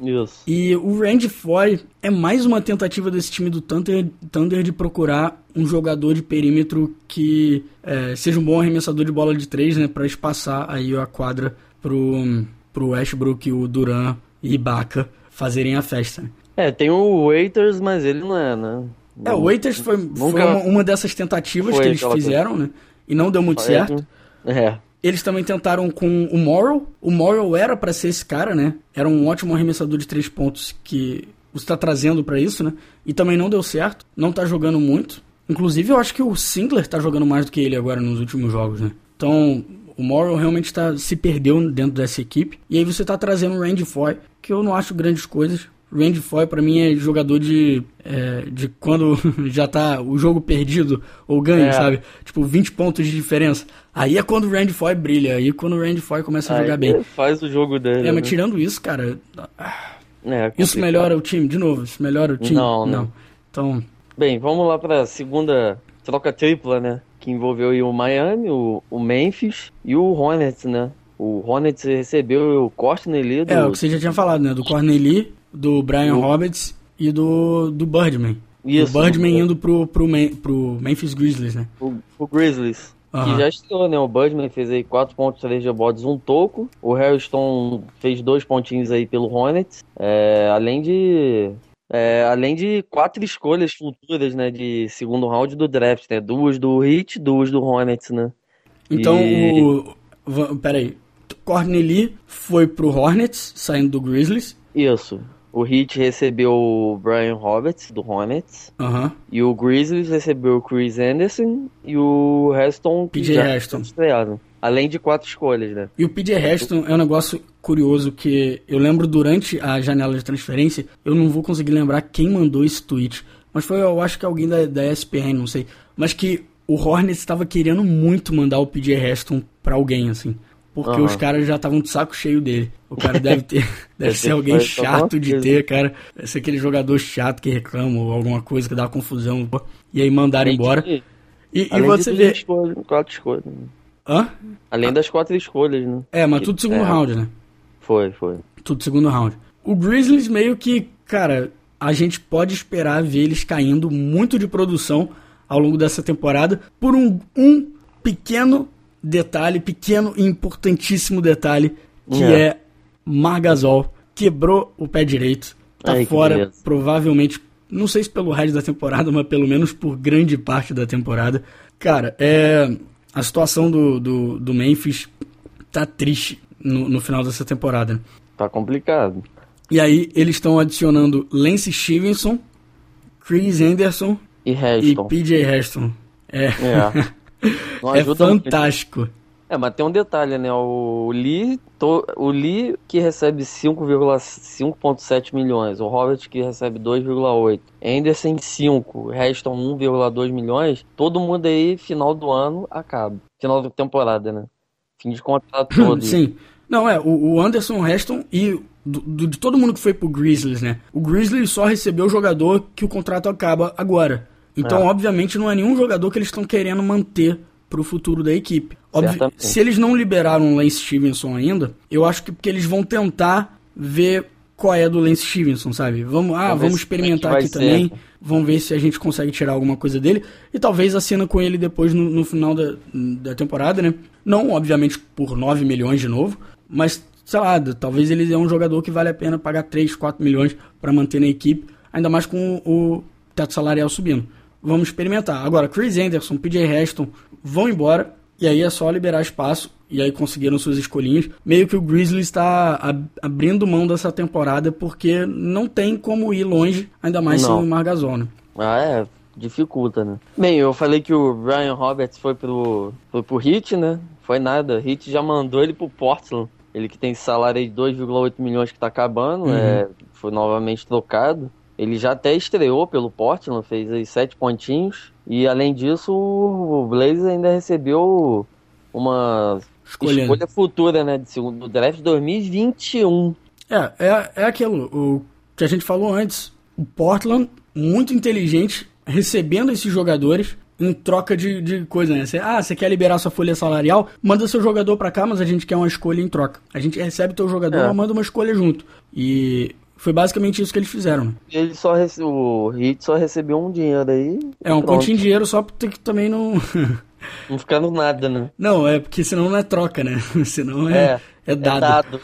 Isso. E o Randy Foy é mais uma tentativa desse time do Thunder, Thunder de procurar um jogador de perímetro que é, seja um bom arremessador de bola de três, né? Pra espaçar aí a quadra pro, pro Westbrook, o Duran e Ibaka fazerem a festa. Né? É, tem o Waiters, mas ele não é, né? É, o Waiters foi, Nunca... foi uma, uma, dessas tentativas que eles fizeram, coisa. né? E não deu muito certo. É. Eles também tentaram com o Morrow. O Morrow era para ser esse cara, né? Era um ótimo arremessador de três pontos que você tá trazendo para isso, né? E também não deu certo. Não tá jogando muito. Inclusive, eu acho que o Singler tá jogando mais do que ele agora nos últimos jogos, né? Então, o Morrow realmente tá, se perdeu dentro dessa equipe. E aí você tá trazendo o Randy Foy, que eu não acho grandes coisas. Randy Foy para mim é jogador de é, de quando já tá o jogo perdido ou ganho, é. sabe? Tipo 20 pontos de diferença. Aí é quando o Randy Foy brilha, aí é quando o Randy Foy começa a aí jogar bem. Faz o jogo dele. É, mas né? tirando isso, cara, é, isso melhora o time de novo, isso melhora o time. Não, não. não. Então, bem, vamos lá para segunda troca tripla, né? Que envolveu o Miami, o, o Memphis e o Hornets, né? O Hornets recebeu o Corneli do... É, o que você já tinha falado, né? Do Corneli do Brian o... Roberts e do, do Birdman. Isso. O Birdman indo pro, pro, pro Memphis Grizzlies, né? O, o Grizzlies. Uhum. Que já estreou, né? O Birdman fez aí 4.3 rebotes, um toco. O Harrison fez dois pontinhos aí pelo Hornets. É, além de... É, além de quatro escolhas futuras, né? De segundo round do draft, né? Duas do Heat, duas do Hornets, né? Então, e... o... Peraí. Corneli foi pro Hornets, saindo do Grizzlies. Isso. O Heat recebeu o Brian Roberts, do Hornets. Uhum. E o Grizzlies recebeu o Chris Anderson e o Heston. PJ Heston. Estreado. Além de quatro escolhas, né? E o PJ Heston é um negócio curioso que eu lembro durante a janela de transferência, eu não vou conseguir lembrar quem mandou esse tweet. Mas foi, eu acho que alguém da, da ESPN, não sei. Mas que o Hornets estava querendo muito mandar o PJ Heston para alguém, assim. Porque uhum. os caras já estavam de saco cheio dele. O cara deve ter. deve ser alguém chato de ter, cara. Deve ser aquele jogador chato que reclama ou alguma coisa que dá confusão. E aí mandaram Além embora. De, e, e você vê. Escolhas, quatro escolhas. Né? Hã? Além das quatro escolhas, né? É, mas tudo segundo é. round, né? Foi, foi. Tudo segundo round. O Grizzlies meio que, cara, a gente pode esperar ver eles caindo muito de produção ao longo dessa temporada por um, um pequeno detalhe, pequeno e importantíssimo detalhe, que é, é Margasol quebrou o pé direito, tá Ai, fora, provavelmente, não sei se pelo resto da temporada, mas pelo menos por grande parte da temporada. Cara, é a situação do, do, do Memphis tá triste no, no final dessa temporada. Tá complicado. E aí eles estão adicionando Lance Stevenson, Chris Anderson e, e PJ Heston. É, é. é fantástico. Muito. É, mas tem um detalhe, né? O Lee, to, o Lee que recebe 5,7 milhões, o Robert que recebe 2,8, Anderson 5, restam 1,2 milhões. Todo mundo aí, final do ano, acaba. Final da temporada, né? Fim de contrato todo. Sim. Não, é, o, o Anderson Reston e do, do, de todo mundo que foi pro Grizzlies, né? O Grizzlies só recebeu o jogador que o contrato acaba agora. Então, é. obviamente, não é nenhum jogador que eles estão querendo manter pro futuro da equipe. Óbvio, se eles não liberaram o Lance Stevenson ainda, eu acho que porque eles vão tentar ver qual é do Lance Stevenson, sabe? Vamos, ah, vamos, experimentar aqui ser. também. Vamos ver se a gente consegue tirar alguma coisa dele. E talvez assina com ele depois no, no final da, da temporada, né? Não, obviamente, por 9 milhões de novo, mas, sei lá, talvez ele é um jogador que vale a pena pagar 3, 4 milhões para manter na equipe, ainda mais com o teto salarial subindo. Vamos experimentar. Agora, Chris Anderson, PJ Heston vão embora e aí é só liberar espaço. E aí conseguiram suas escolhinhas. Meio que o Grizzlies está ab abrindo mão dessa temporada porque não tem como ir longe, ainda mais não. sem o Margasol, né? Ah, é. Dificulta, né? Bem, eu falei que o Ryan Roberts foi pro, foi pro Hit, né? Foi nada. Hit já mandou ele pro Portland. Ele que tem salário de 2,8 milhões que tá acabando, uhum. é, foi novamente trocado. Ele já até estreou pelo Portland, fez aí sete pontinhos. E além disso, o Blazer ainda recebeu uma escolha, escolha futura, né? De segundo draft 2021. É, é, é aquilo o que a gente falou antes. O Portland, muito inteligente, recebendo esses jogadores em troca de, de coisa, né? Você, ah, você quer liberar sua folha salarial? Manda seu jogador pra cá, mas a gente quer uma escolha em troca. A gente recebe teu jogador, é. manda uma escolha junto. E foi basicamente isso que eles fizeram. Né? Ele só rece... O Hit só recebeu um dinheiro aí. É, um pontinho de dinheiro só porque também não. não ficar no nada, né? Não, é porque senão não é troca, né? senão é, é, é dado. É, dado.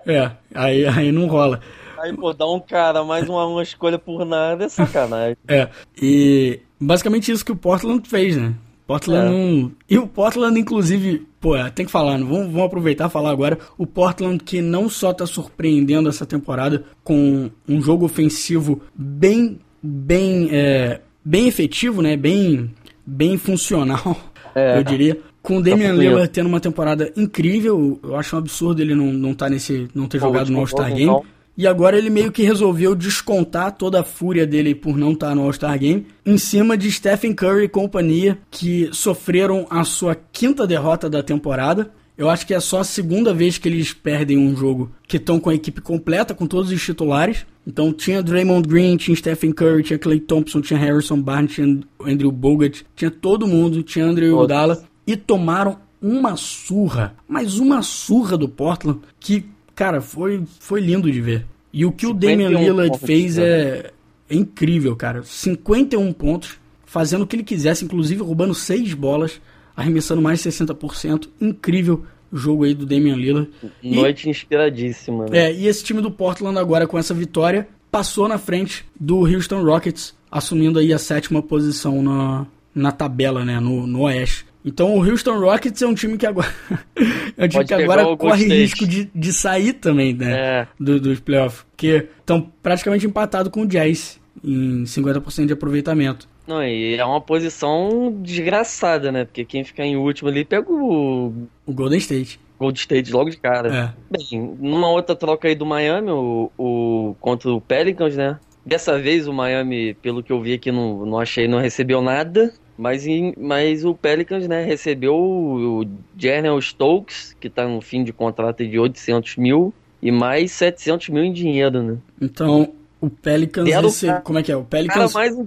é, aí, aí não rola. Aí, pô, dá um cara mais uma, uma escolha por nada é sacanagem. é, e basicamente isso que o Portland fez, né? Portland é. não. E o Portland, inclusive, pô, é, tem que falar, né? vamos, vamos aproveitar e falar agora. O Portland que não só tá surpreendendo essa temporada com um jogo ofensivo bem, bem, é, bem efetivo, né? Bem, bem funcional, é. eu diria. Com o Damian tá Lillard tendo uma temporada incrível, eu acho um absurdo ele não, não, tá nesse, não ter jogado no All-Star Game. Então. E agora ele meio que resolveu descontar toda a fúria dele por não estar no All-Star Game em cima de Stephen Curry e companhia, que sofreram a sua quinta derrota da temporada. Eu acho que é só a segunda vez que eles perdem um jogo que estão com a equipe completa, com todos os titulares. Então tinha Draymond Green, tinha Stephen Curry, tinha Clay Thompson, tinha Harrison Barnes, tinha Andrew Bogut, tinha todo mundo, tinha Andrew Iguodala e tomaram uma surra, mas uma surra do Portland que Cara, foi, foi lindo de ver. E o que o Damian Lillard fez é, é, incrível, cara. 51 pontos, fazendo o que ele quisesse, inclusive roubando 6 bolas, arremessando mais de 60%. Incrível jogo aí do Damian Lillard. Noite e, inspiradíssima. Né? É, e esse time do Portland agora com essa vitória passou na frente do Houston Rockets, assumindo aí a sétima posição na, na tabela, né, no, no Oeste. Então o Houston Rockets é um time que agora, é um time que agora corre risco de, de sair também, né? É. Do, dos playoffs. Porque estão praticamente empatados com o Jazz em 50% de aproveitamento. Não, e é uma posição desgraçada, né? Porque quem ficar em último ali pega o. O Golden State. Golden State logo de cara. É. Bem, numa outra troca aí do Miami, o, o, contra o Pelicans, né? Dessa vez o Miami, pelo que eu vi aqui, não, não achei, não recebeu nada. Mas, em, mas o Pelicans, né, recebeu o, o General Stokes, que está no fim de contrato de 800 mil, e mais 700 mil em dinheiro, né? Então, o Pelicans recebeu... Como é que é? O Pelicans... Cara, um.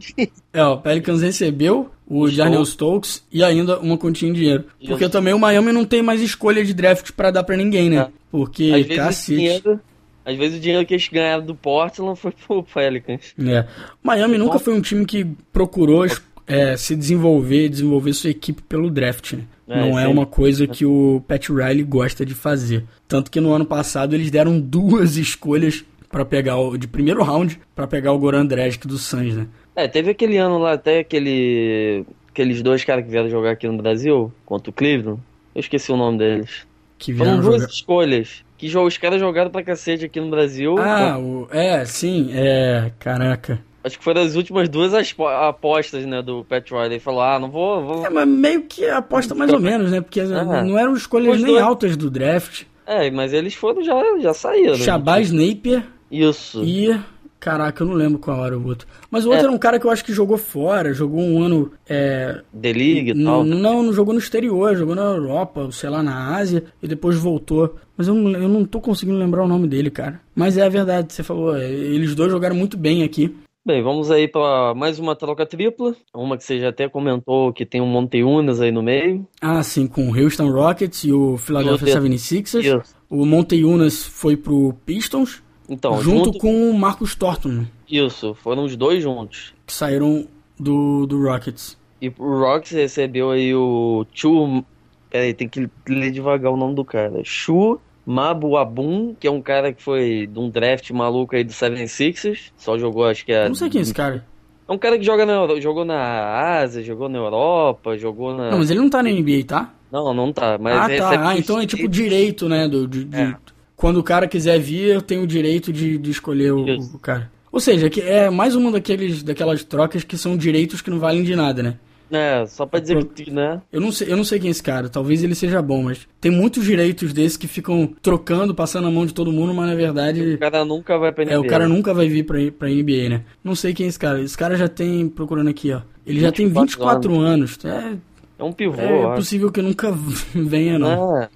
É, o Pelicans recebeu o Jarnell Stokes e ainda uma continha em dinheiro. Isso. Porque também o Miami não tem mais escolha de draft para dar para ninguém, né? É. Porque, Às cacete... Dinheiro, Às vezes o dinheiro que eles ganharam do Portland foi pro Pelicans. É. Miami nunca foi um time que procurou é, se desenvolver, desenvolver sua equipe pelo draft, né? É, Não é uma coisa que o Pat Riley gosta de fazer. Tanto que no ano passado eles deram duas escolhas para pegar o de primeiro round para pegar o Goran Dragic do Suns, né? É, teve aquele ano lá até aquele aqueles dois caras que vieram jogar aqui no Brasil contra o Cleveland. Eu esqueci o nome deles. Que Foram duas jogar... escolhas. Que os caras jogaram pra cacete aqui no Brasil. Ah, o... é, sim, é. Caraca. Acho que foram as últimas duas apostas, né, do Pat Riley. Ele falou, ah, não vou, vou... É, mas meio que aposta mais ou menos, né? Porque ah, não eram escolhas nem dois... altas do draft. É, mas eles foram, já, já saíram. Shabazz Napier. Isso. E Caraca, eu não lembro qual era o outro. Mas o outro é. era um cara que eu acho que jogou fora, jogou um ano. É, The League e tal? Não, não jogou no exterior, jogou na Europa, sei lá, na Ásia, e depois voltou. Mas eu não, eu não tô conseguindo lembrar o nome dele, cara. Mas é a verdade, você falou, é, eles dois jogaram muito bem aqui. Bem, vamos aí para mais uma troca tripla. Uma que você já até comentou que tem um Monteunas aí no meio. Ah, sim, com o Houston Rockets e o Philadelphia 76ers. O Monteunas foi pro Pistons. Então, junto, junto, com o Marcus Thornton. Isso, foram os dois juntos. Que saíram do, do Rockets. E o Rockets recebeu aí o Chu. Peraí, tem que ler devagar o nome do cara. Chu Mabuabum, que é um cara que foi de um draft maluco aí do 76ers. Só jogou, acho que é. Não sei quem é esse cara. É um cara que joga na, jogou na Ásia, jogou na Europa, jogou na. Não, mas ele não tá na NBA, tá? Não, não tá. Mas ah, tá. Ah, então é tipo direito, né? Do, de, é quando o cara quiser vir, eu tenho o direito de, de escolher o, o, cara. Ou seja, que é mais uma daqueles, daquelas trocas que são direitos que não valem de nada, né? É, só pra dizer que, né? Eu não, sei, eu não sei quem é esse cara, talvez ele seja bom, mas tem muitos direitos desses que ficam trocando, passando a mão de todo mundo, mas na verdade. O cara nunca vai pra NBA. É, o cara nunca vai vir pra, pra NBA, né? Não sei quem é esse cara. Esse cara já tem, procurando aqui, ó. Ele já tem 24 anos. anos. É, é um pivô. É possível que nunca venha, não. É.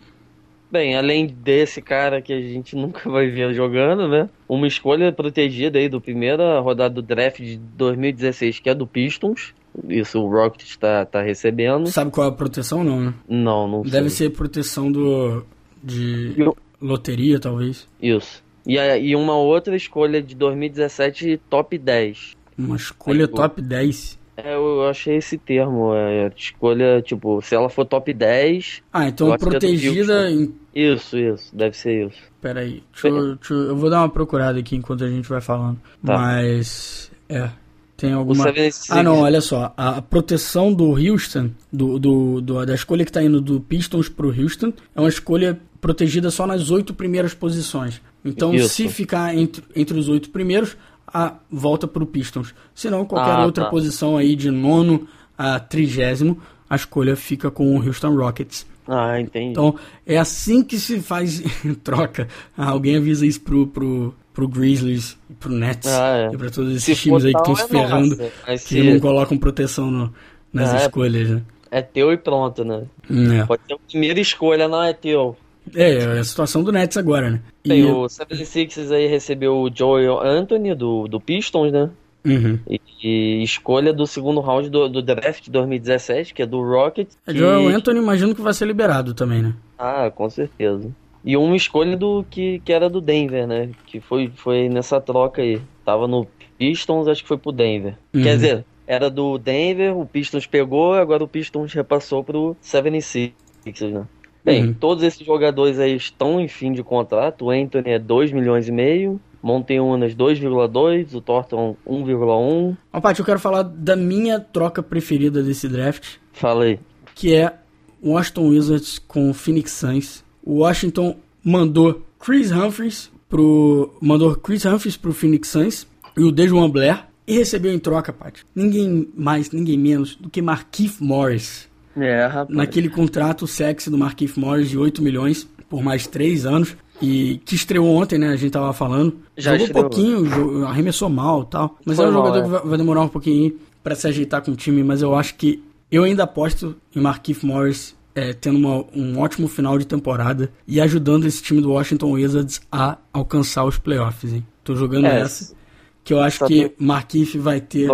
Bem, além desse cara que a gente nunca vai ver jogando, né? Uma escolha protegida aí do primeira rodada do draft de 2016, que é do Pistons. Isso o Rocket está tá recebendo. Sabe qual é a proteção, não, né? Não, não Deve sei. ser proteção do de Eu... loteria, talvez. Isso. E, e uma outra escolha de 2017, top 10. Uma escolha aí, top 10? É, eu achei esse termo, é, escolha, tipo, se ela for top 10... Ah, então é protegida... Em... Isso, isso, deve ser isso. Pera aí, deixa eu, deixa eu, eu, vou dar uma procurada aqui enquanto a gente vai falando. Tá. Mas, é, tem alguma... Ah, não, olha só, a proteção do Houston, do, do, do, da escolha que tá indo do Pistons pro Houston, é uma escolha protegida só nas oito primeiras posições. Então, isso. se ficar entre, entre os oito primeiros, a volta para o Pistons. Senão, qualquer ah, outra tá. posição aí de nono a trigésimo, a escolha fica com o Houston Rockets. Ah, entendi. Então, é assim que se faz troca. Alguém avisa isso pro, pro, pro Grizzlies, pro Nets ah, é. e pra todos esses se times aí que estão se ferrando, que se... não colocam proteção no, nas ah, escolhas, né? É teu e pronto, né? É. Pode ter a primeira escolha, não é teu. É, é a situação do Nets agora, né? Tem e... o 76ers aí recebeu o Joel Anthony do, do Pistons, né? Uhum. E, e, escolha do segundo round do, do draft de 2017, que é do Rockets. É, Joel Anthony imagino que vai ser liberado também, né? Ah, com certeza. E uma escolha do que, que era do Denver, né? Que foi, foi nessa troca aí. Tava no Pistons, acho que foi pro Denver. Uhum. Quer dizer, era do Denver, o Pistons pegou, agora o Pistons repassou pro 76ers, né? Bem, uhum. todos esses jogadores aí estão em fim de contrato. O Anthony é 2 milhões e meio. Monteonas 2,2, o Thornton 1,1. Ó, Paty, eu quero falar da minha troca preferida desse draft. Falei. Que é o Washington Wizards com o Phoenix Suns. O Washington mandou Chris Humphries pro mandou Chris Humphries pro Phoenix Suns e o Dejuan Blair e recebeu em troca, Paty, ninguém mais, ninguém menos do que Markieff Morris. É, rapaz. Naquele contrato sexy do Marquinhos Morris de 8 milhões por mais 3 anos. E que estreou ontem, né? A gente tava falando. Já Jogou estreou. um pouquinho, arremessou mal e tal. Mas Foi é um mal, jogador é. que vai, demorar um pouquinho para se ajeitar com o time. Mas eu acho que eu ainda aposto em Marquinhos Morris é, tendo uma, um ótimo final de temporada e ajudando esse time do Washington Wizards a alcançar os playoffs, hein? Tô jogando é, essa. Que eu acho que Marquinhos vai ter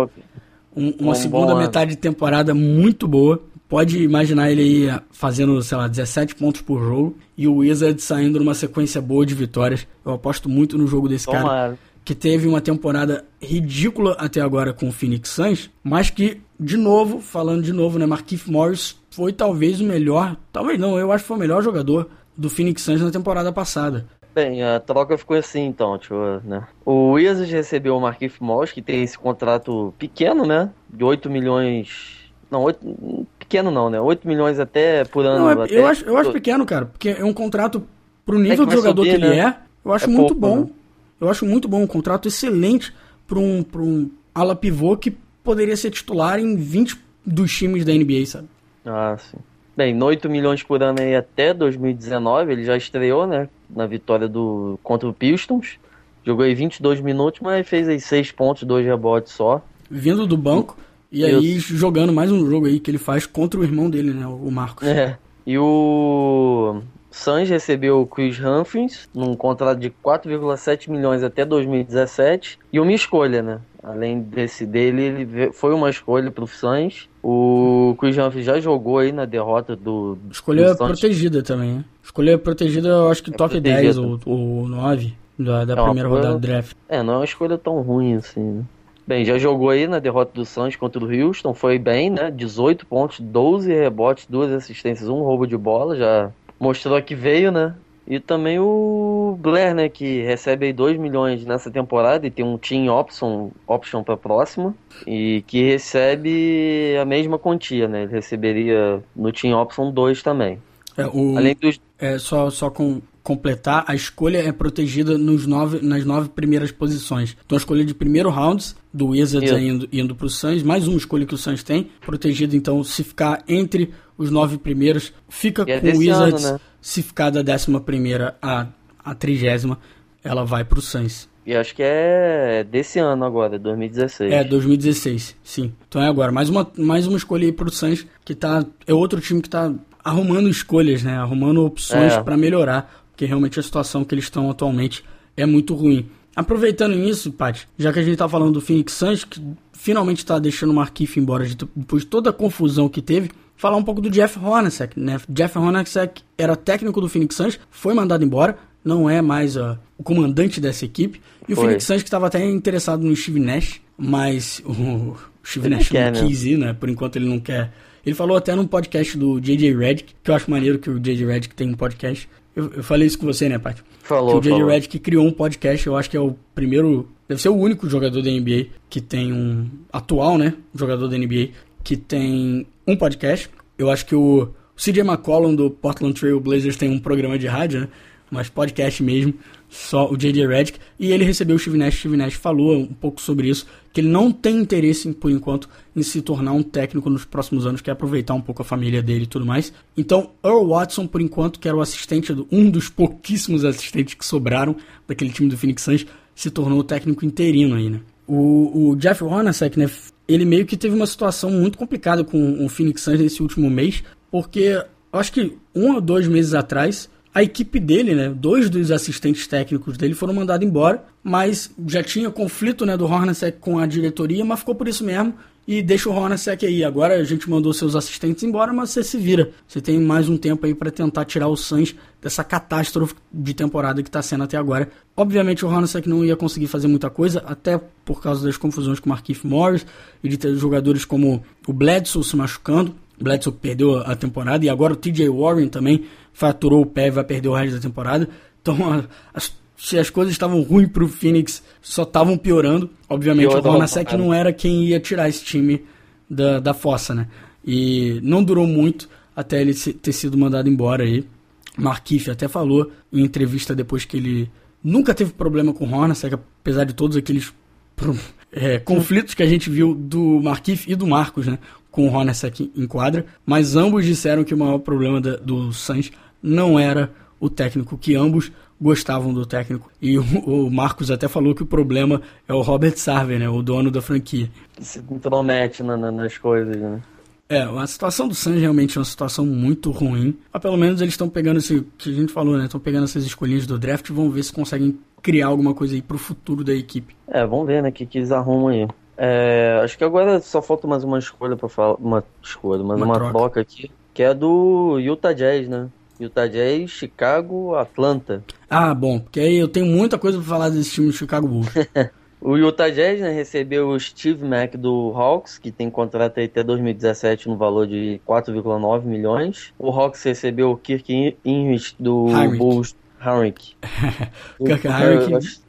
um, uma um segunda metade de temporada muito boa pode imaginar ele aí fazendo, sei lá, 17 pontos por jogo e o Wizards saindo numa sequência boa de vitórias. Eu aposto muito no jogo desse Tomara. cara que teve uma temporada ridícula até agora com o Phoenix Suns, mas que, de novo, falando de novo, né, Marquinhos Morris foi talvez o melhor, talvez não, eu acho que foi o melhor jogador do Phoenix Suns na temporada passada. Bem, a troca ficou assim então, tipo, né? O Wizards recebeu o Marquinhos Morris, que tem esse contrato pequeno, né? De 8 milhões... Não, 8... pequeno não, né? 8 milhões até por ano. Não, é, até... eu, acho, eu acho pequeno, cara, porque é um contrato pro nível é do jogador subir, que ele né? é, eu acho é muito pouco, bom. Né? Eu acho muito bom, um contrato excelente para um, pra um ala pivô que poderia ser titular em 20 dos times da NBA, sabe? Ah, sim. Bem, 8 milhões por ano aí até 2019, ele já estreou, né? Na vitória do contra o Pistons. Jogou aí 22 minutos, mas fez aí 6 pontos, 2 rebotes só. Vindo do banco e aí jogando mais um jogo aí que ele faz contra o irmão dele, né? O Marcos. É. E o Suns recebeu o Chris Humphries num contrato de 4,7 milhões até 2017 e uma escolha, né? Além desse dele, ele foi uma escolha para o Suns. O Chris Humphries já jogou aí na derrota do. Escolha do protegida também, né? Escolha protegida, eu acho que é top protegida. 10 ou, ou 9 da, da é primeira rodada do draft. É, não é uma escolha tão ruim assim, né? Bem, já jogou aí na derrota do Suns contra o Houston, foi bem, né? 18 pontos, 12 rebotes, duas assistências, um roubo de bola, já mostrou que veio, né? E também o Blair, né, que recebe aí 2 milhões nessa temporada e tem um team option, option para próxima e que recebe a mesma quantia, né? Ele receberia no team option 2 também. É, o, Além dos é só só com completar, a escolha é protegida nos nove, nas nove primeiras posições. Então a escolha de primeiro rounds do Wizards é indo, indo para o Suns, mais uma escolha que o Suns tem, protegida então se ficar entre os nove primeiros, fica é com o Wizards, ano, né? se ficar da décima primeira a, a trigésima, ela vai para o Suns. E acho que é desse ano agora, 2016. É, 2016, sim. Então é agora. Mais uma, mais uma escolha aí pro Suns, que tá. É outro time que tá arrumando escolhas, né? Arrumando opções é. para melhorar porque realmente a situação que eles estão atualmente é muito ruim. Aproveitando isso, Paty, já que a gente está falando do Phoenix Suns, que finalmente está deixando o Marquinhos embora depois de toda a confusão que teve, falar um pouco do Jeff Hornacek, né? Jeff Hornacek era técnico do Phoenix Suns, foi mandado embora, não é mais uh, o comandante dessa equipe. E o foi. Phoenix Suns que estava até interessado no Steve Nash, mas o Steve ele Nash quer, não quis ir, né? Por enquanto ele não quer. Ele falou até num podcast do JJ Redick, que eu acho maneiro que o JJ Redick tem um podcast, eu, eu falei isso com você, né, Paty? Falou, que o J.J. Redick criou um podcast, eu acho que é o primeiro, deve ser o único jogador da NBA que tem um atual, né, jogador da NBA que tem um podcast. Eu acho que o CJ McCollum do Portland Trail Blazers tem um programa de rádio, né? Mas podcast mesmo, só o J.J. Redick. E ele recebeu o Steve Nash. O Steve Nash falou um pouco sobre isso, que ele não tem interesse, por enquanto, em se tornar um técnico nos próximos anos, quer aproveitar um pouco a família dele e tudo mais. Então, Earl Watson, por enquanto, que era o assistente, do, um dos pouquíssimos assistentes que sobraram daquele time do Phoenix Suns, se tornou o técnico interino aí, né? O, o Jeff Hornacek, né, ele meio que teve uma situação muito complicada com o Phoenix Suns nesse último mês, porque acho que um ou dois meses atrás a equipe dele, né, dois dos assistentes técnicos dele foram mandados embora, mas já tinha conflito né, do Hornacek com a diretoria, mas ficou por isso mesmo e deixa o Hornacek aí. Agora a gente mandou seus assistentes embora, mas você se vira. Você tem mais um tempo aí para tentar tirar o Suns dessa catástrofe de temporada que está sendo até agora. Obviamente o Hornacek não ia conseguir fazer muita coisa, até por causa das confusões com o Marquinhos Morris e de ter jogadores como o Bledsoe se machucando. O Bledsoe perdeu a temporada e agora o TJ Warren também faturou o pé e vai perder o resto da temporada. Então, se as coisas estavam ruins pro Phoenix, só estavam piorando. Obviamente, Pior o Hornacek não era quem ia tirar esse time da, da fossa, né? E não durou muito até ele ter sido mandado embora aí. Markif até falou em entrevista depois que ele nunca teve problema com o Hornacek, apesar de todos aqueles é, conflitos que a gente viu do Markif e do Marcos, né? Com o Hornacek em quadra. Mas ambos disseram que o maior problema da, do Suns não era o técnico, que ambos gostavam do técnico. E o, o, Marcos até falou que o problema é o Robert Sarver, né, o dono da franquia. Se intromete na, na, nas coisas, né? É, a situação do Suns realmente é uma situação muito ruim. Mas pelo menos eles estão pegando esse que a gente falou, né? Estão pegando essas escolhinhas do draft e vão ver se conseguem criar alguma coisa aí pro futuro da equipe. É, vamos ver, né? O que, que eles arrumam aí. É, acho que agora só falta mais uma escolha para falar. Uma escolha, mas uma, uma troca. troca aqui. Que é do Utah Jazz, né? Utah Jazz, Chicago, Atlanta. Ah, bom, porque aí eu tenho muita coisa para falar desse time do Chicago Bulls. o Utah Jazz né, recebeu o Steve Mack do Hawks, que tem contrato até 2017 no valor de 4,9 milhões. O Hawks recebeu o Kirk Inrich do Harrick. Bulls. Kirk Harrick.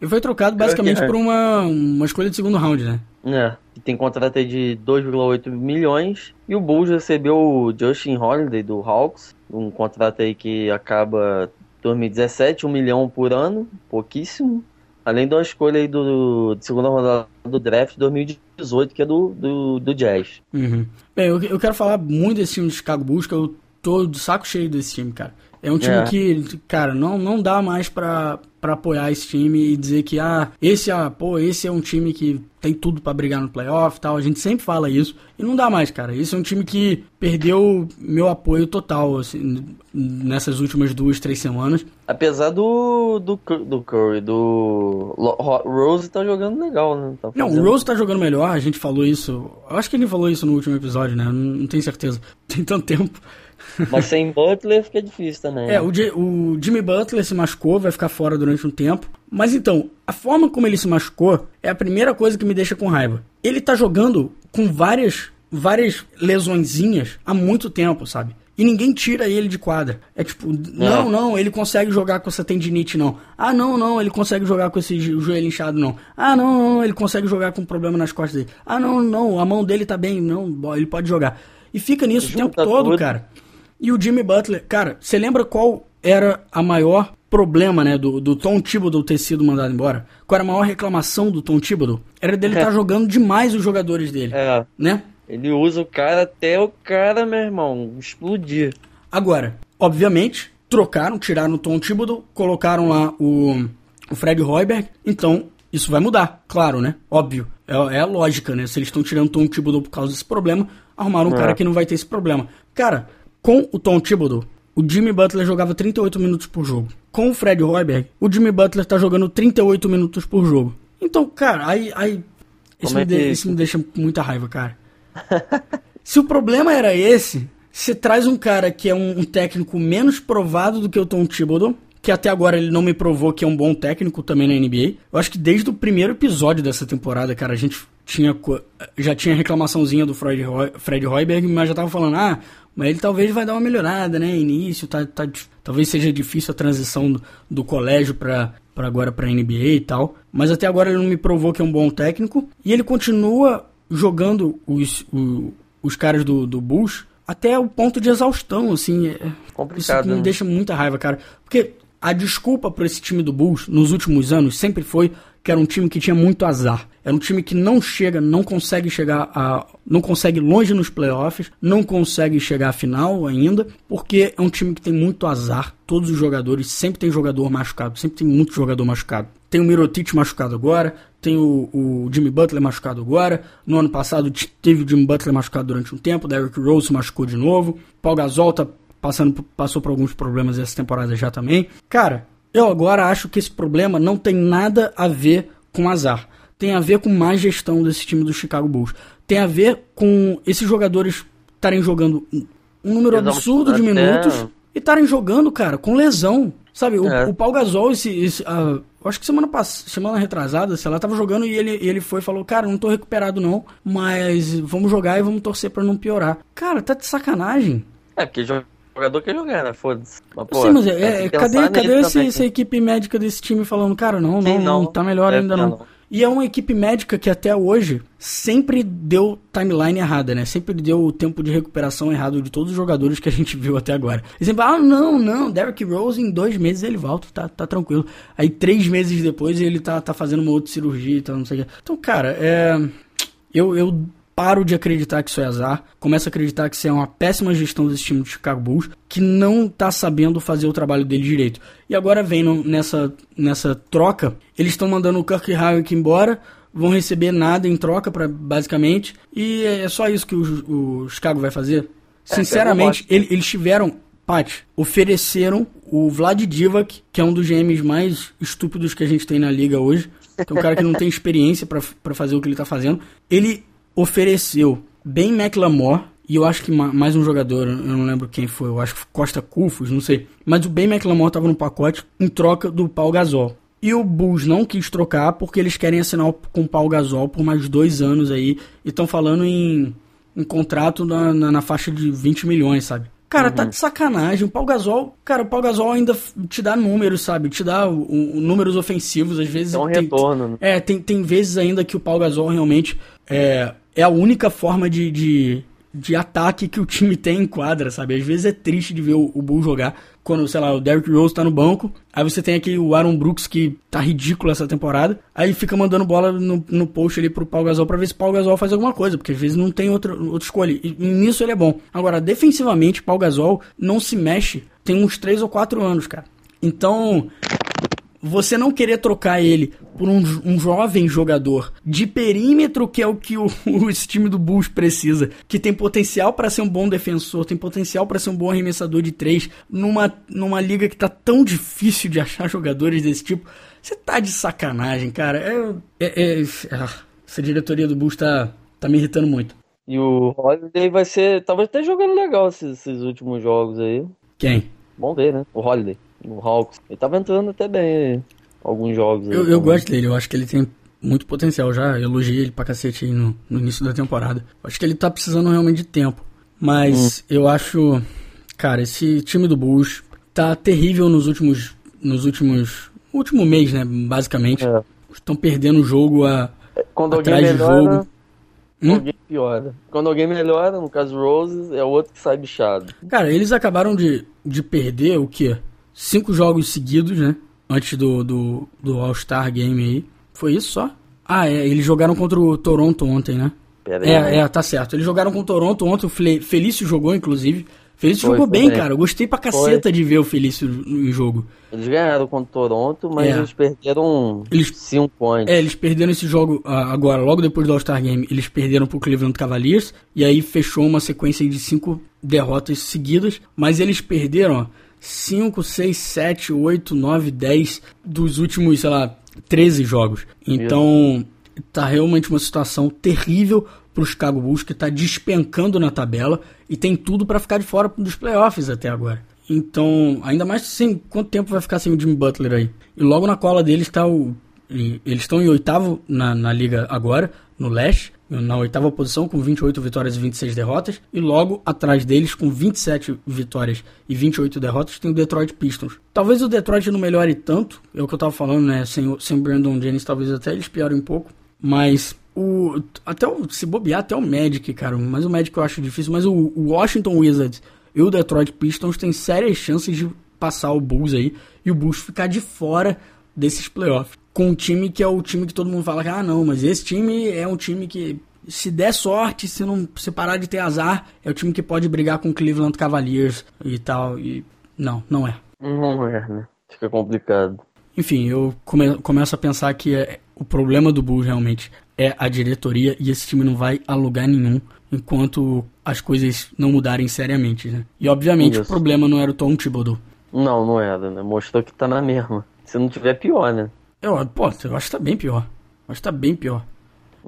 E foi trocado basicamente por uma, uma escolha de segundo round, né? É, tem contrato de 2,8 milhões. E o Bulls recebeu o Justin Holiday do Hawks, um contrato aí que acaba 2017, 1 milhão por ano, pouquíssimo. Além da escolha aí do, de segunda rodada do draft 2018, que é do, do, do Jazz. Uhum. Bem, eu, eu quero falar muito desse time de Chicago Bulls, que eu tô de saco cheio desse time, cara. É um time é. que, cara, não, não dá mais pra, pra apoiar esse time e dizer que, ah, esse, ah, pô, esse é um time que tem tudo para brigar no playoff e tal. A gente sempre fala isso. E não dá mais, cara. Esse é um time que perdeu meu apoio total, assim, nessas últimas duas, três semanas. Apesar do, do, do Curry, do Rose tá jogando legal, né? Tá não, o Rose tá jogando melhor, a gente falou isso. Eu acho que ele falou isso no último episódio, né? Não, não tenho certeza. Tem tanto tempo. Mas sem Butler fica difícil também. É, o, o Jimmy Butler se machucou, vai ficar fora durante um tempo. Mas então, a forma como ele se machucou é a primeira coisa que me deixa com raiva. Ele tá jogando com várias, várias lesõezinhas há muito tempo, sabe? E ninguém tira ele de quadra. É tipo, não, é. não, ele consegue jogar com essa tendinite, não. Ah, não, não, ele consegue jogar com esse joelho inchado, não. Ah, não, não, ele consegue jogar com problema nas costas dele. Ah, não, não, a mão dele tá bem, não, ele pode jogar. E fica nisso Junta o tempo todo, tudo. cara. E o Jimmy Butler, cara, você lembra qual era a maior problema, né, do, do Tom Thibodeau ter sido mandado embora? Qual era a maior reclamação do Tom Thibodeau? Era dele estar é. tá jogando demais os jogadores dele, é. né? Ele usa o cara até o cara, meu irmão, explodir. Agora, obviamente, trocaram, tiraram o Tom Thibodeau, colocaram lá o, o Fred Hoiberg, então isso vai mudar, claro, né? Óbvio. É, é a lógica, né? Se eles estão tirando o Tom Thibodeau por causa desse problema, arrumaram um é. cara que não vai ter esse problema. Cara, com o Tom Thibodeau, o Jimmy Butler jogava 38 minutos por jogo. Com o Fred Hoiberg, o Jimmy Butler tá jogando 38 minutos por jogo. Então, cara, aí. aí isso, me, é de, isso me deixa muita raiva, cara. Se o problema era esse, você traz um cara que é um, um, técnico menos provado do que o Tom Thibodeau, que até agora ele não me provou que é um bom técnico também na NBA. Eu acho que desde o primeiro episódio dessa temporada, cara, a gente tinha já tinha reclamaçãozinha do Fred, Fred Hoiberg, mas já tava falando, ah, mas ele talvez vai dar uma melhorada, né? Início, tá, tá, talvez seja difícil a transição do, do colégio para para agora para NBA e tal. Mas até agora ele não me provou que é um bom técnico. E ele continua jogando os, o, os caras do, do Bulls até o ponto de exaustão, assim. É, Complicado. Isso me né? deixa muita raiva, cara. Porque a desculpa para esse time do Bulls nos últimos anos sempre foi que era um time que tinha muito azar. Era um time que não chega, não consegue chegar a. não consegue longe nos playoffs, não consegue chegar à final ainda, porque é um time que tem muito azar. Todos os jogadores, sempre tem jogador machucado, sempre tem muito jogador machucado. Tem o Mirotic machucado agora, tem o, o, Jimmy Butler machucado agora. No ano passado teve o Jimmy Butler machucado durante um tempo, Derrick Rose machucou de novo. Paul Gasol tá passando, passou por alguns problemas essa temporada já também. Cara, eu agora acho que esse problema não tem nada a ver com azar. Tem a ver com má gestão desse time do Chicago Bulls. Tem a ver com esses jogadores estarem jogando um número absurdo de minutos e estarem jogando, cara, com lesão. Sabe, o, é. o Paul Gasol, esse, esse uh, acho que semana passada, semana retrasada, sei lá, tava jogando e ele, ele foi e falou, cara, não tô recuperado não, mas vamos jogar e vamos torcer para não piorar. Cara, tá de sacanagem. É, porque jogador quer jogar, né? Foda-se. Sim, mas é, é cadê, cadê esse, essa equipe médica desse time falando, cara, não, Sim, não, não, tá melhor ainda não. não. E é uma equipe médica que até hoje sempre deu timeline errada, né? Sempre deu o tempo de recuperação errado de todos os jogadores que a gente viu até agora. E sempre, ah, não, não, Derrick Rose em dois meses ele volta, tá, tá tranquilo. Aí três meses depois ele tá, tá fazendo uma outra cirurgia e tal, não sei o que. Então, cara, é. Eu, eu paro de acreditar que isso é azar, começo a acreditar que isso é uma péssima gestão desse time do Chicago Bulls, que não tá sabendo fazer o trabalho dele direito. E agora vem nessa, nessa troca, eles estão mandando o Kirk Howard embora, vão receber nada em troca, pra, basicamente, e é só isso que o, o Chicago vai fazer. É, Sinceramente, ele, eles tiveram Pat, ofereceram o Vlad Divac, que é um dos GMs mais estúpidos que a gente tem na liga hoje. que é um cara que não tem experiência para fazer o que ele tá fazendo. Ele ofereceu Ben McLemore, e eu acho que mais um jogador, eu não lembro quem foi, eu acho que Costa Cufos, não sei. Mas o Ben McLemore tava no pacote em troca do Paul Gasol. E o Bulls não quis trocar porque eles querem assinar com o Paul Gasol por mais dois anos aí. E estão falando em, em contrato na, na, na, faixa de 20 milhões, sabe? Cara, tá uhum. tá de sacanagem. O Paul Gasol, cara, o Paul Gasol ainda te dá números, sabe? Te dá o, o, números ofensivos, às vezes. É um tem, retorno. Né? É, tem, tem vezes ainda que o Paul Gasol realmente é, é a única forma de, de, de ataque que o time tem em quadra, sabe? Às vezes é triste de ver o, o Bull jogar quando, sei lá, o Derrick Rose tá no banco, aí você tem aqui o Aaron Brooks que tá ridículo essa temporada, aí fica mandando bola no, no post ali pro Paul Gasol pra ver se o Paul Gasol faz alguma coisa, porque às vezes não tem outra, outra escolha, e, e nisso ele é bom. Agora, defensivamente, Paul Gasol não se mexe tem uns 3 ou 4 anos, cara. Então, você não querer trocar ele por um, um jovem jogador de perímetro, que é o que o, o esse time do Bulls precisa, que tem potencial para ser um bom defensor, tem potencial para ser um bom arremessador de três, numa, numa liga que tá tão difícil de achar jogadores desse tipo, você tá de sacanagem, cara. É, é, é, ah, essa diretoria do Bulls tá, tá me irritando muito. E o Holiday vai ser. Talvez até jogando legal esses, esses últimos jogos aí. Quem? Vamos ver, né? O Holiday no Hawks. Ele tava entrando até bem alguns jogos. Eu, eu gosto dele, eu acho que ele tem muito potencial. Já elogiei ele pra cacete aí no, no início da temporada. Acho que ele tá precisando realmente de tempo. Mas hum. eu acho, cara, esse time do Bulls tá terrível nos últimos. Nos últimos. Último mês, né? Basicamente. É. Estão perdendo o jogo a, Quando atrás de jogo. Hum? Alguém piora. Quando alguém melhora, no caso Rose, é o outro que sai bichado. Cara, eles acabaram de, de perder o quê? Cinco jogos seguidos, né? Antes do, do, do All-Star Game aí. Foi isso só? Ah, é. Eles jogaram contra o Toronto ontem, né? Pera é, aí, é, tá certo. Eles jogaram com o Toronto ontem. O Felício jogou, inclusive. Felício foi, jogou foi bem, bem, cara. Eu gostei pra caceta foi. de ver o Felício em jogo. Eles ganharam contra o Toronto, mas é. eles perderam eles, cinco antes. É, eles perderam esse jogo uh, agora, logo depois do All-Star Game. Eles perderam pro Cleveland Cavaliers. E aí fechou uma sequência de cinco derrotas seguidas. Mas eles perderam, ó 5, 6, 7, 8, 9, 10 dos últimos, sei lá, 13 jogos. Então, tá realmente uma situação terrível pro Chicago Bulls que tá despencando na tabela e tem tudo para ficar de fora dos playoffs até agora. Então, ainda mais sem quanto tempo vai ficar sem o Jimmy Butler aí. E logo na cola deles está o eles estão em oitavo na, na liga agora, no leste, na oitava posição com 28 vitórias e 26 derrotas. E logo atrás deles, com 27 vitórias e 28 derrotas, tem o Detroit Pistons. Talvez o Detroit não melhore tanto, é o que eu tava falando, né? Sem, sem o Brandon Jennings, talvez até eles piorem um pouco. Mas o. Até o, se bobear, até o Magic, cara. Mas o Magic eu acho difícil. Mas o, o Washington Wizards e o Detroit Pistons têm sérias chances de passar o Bulls aí e o Bulls ficar de fora desses playoffs com um time que é o time que todo mundo fala que, ah, não, mas esse time é um time que, se der sorte, se não se parar de ter azar, é o time que pode brigar com o Cleveland Cavaliers e tal. E não, não é. Não é, né? Fica complicado. Enfim, eu come, começo a pensar que é, o problema do Bulls realmente é a diretoria e esse time não vai a lugar nenhum enquanto as coisas não mudarem seriamente, né? E obviamente Isso. o problema não era o Tom Thibodeau. Não, não era, né? Mostrou que tá na mesma. Se não tiver, pior, né? Eu, pô, eu acho que tá bem pior. Eu acho que tá bem pior.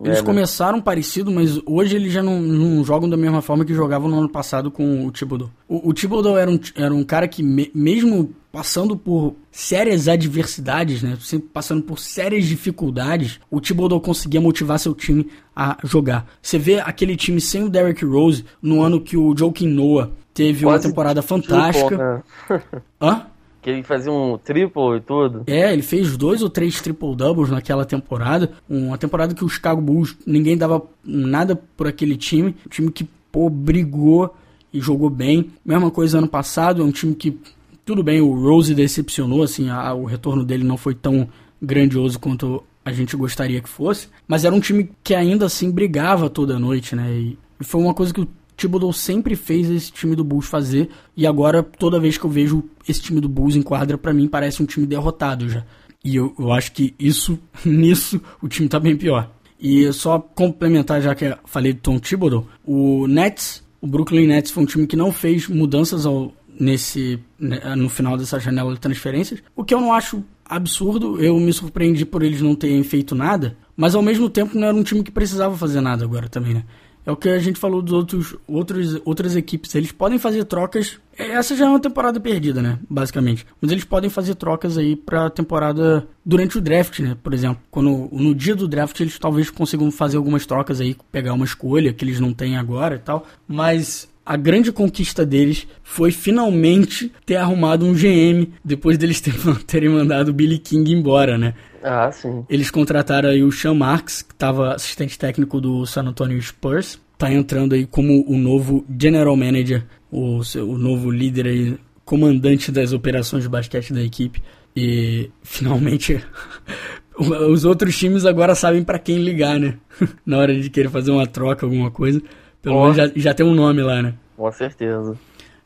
Eles é, né? começaram parecido, mas hoje eles já não, não, jogam da mesma forma que jogavam no ano passado com o Thibodeau. O, o Thibodeau era um, era um cara que, me, mesmo passando por sérias adversidades, né, passando por sérias dificuldades, o Thibodeau conseguia motivar seu time a jogar. Você vê aquele time sem o Derrick Rose no ano que o Joakim Noah teve Quase uma temporada fantástica. Né? Hã? Que ele fazia um triple e tudo. É, ele fez dois ou três triple doubles naquela temporada. Uma temporada que o Chicago Bulls ninguém dava nada por aquele time. Um time que, pô, brigou e jogou bem. Mesma coisa ano passado, é um time que, tudo bem, o Rose decepcionou, assim, a, o retorno dele não foi tão grandioso quanto a gente gostaria que fosse. Mas era um time que ainda assim brigava toda noite, né? E, foi uma coisa que o Thibodeau sempre fez esse time do Bulls fazer e agora toda vez que eu vejo esse time do Bulls em quadra para mim parece um time derrotado já. E eu, eu acho que isso nisso o time tá bem pior. E só complementar já que falei do Tom Thibodeau, o Nets, o Brooklyn Nets foi um time que não fez mudanças ao, nesse né, no final dessa janela de transferências, o que eu não acho absurdo. Eu me surpreendi por eles não terem feito nada, mas ao mesmo tempo não era um time que precisava fazer nada agora também, né? É o que a gente falou dos outros, outros outras equipes. Eles podem fazer trocas. Essa já é uma temporada perdida, né? Basicamente. Mas eles podem fazer trocas aí pra temporada durante o draft, né? Por exemplo, quando no dia do draft eles talvez consigam fazer algumas trocas aí, pegar uma escolha que eles não têm agora e tal. Mas a grande conquista deles foi finalmente ter arrumado um GM depois deles terem mandado o Billy King embora, né? Ah, sim. Eles contrataram aí o Sean Marks, que estava assistente técnico do San Antonio Spurs. Tá entrando aí como o novo general manager, o, o novo líder aí, comandante das operações de basquete da equipe. E finalmente os outros times agora sabem para quem ligar, né? Na hora de querer fazer uma troca, alguma coisa. Pelo menos já, já tem um nome lá, né? Com certeza.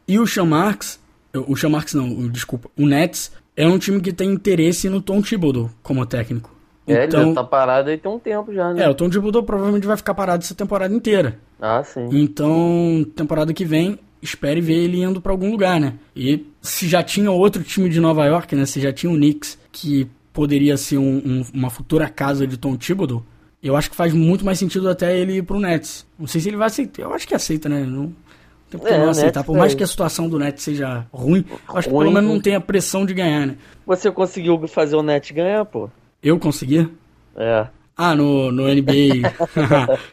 E o Sean Marks, o Sean Marks não, desculpa, o Nets é um time que tem interesse no Tom Thibodeau como técnico. É, então, ele já tá parado aí tem um tempo já, né? É, o Tom Thibodeau provavelmente vai ficar parado essa temporada inteira. Ah, sim. Então, temporada que vem, espere ver ele indo para algum lugar, né? E se já tinha outro time de Nova York, né? Se já tinha o Knicks, que poderia ser um, um, uma futura casa de Tom Thibodeau, eu acho que faz muito mais sentido até ele ir pro Nets. Não sei se ele vai aceitar. Eu acho que aceita, né? Não, que é, não aceitar. Por mais que a situação do Net seja ruim, acho que pelo menos não tem a pressão de ganhar, né? Você conseguiu fazer o Net ganhar, pô? Eu consegui? É. Ah, no, no NBA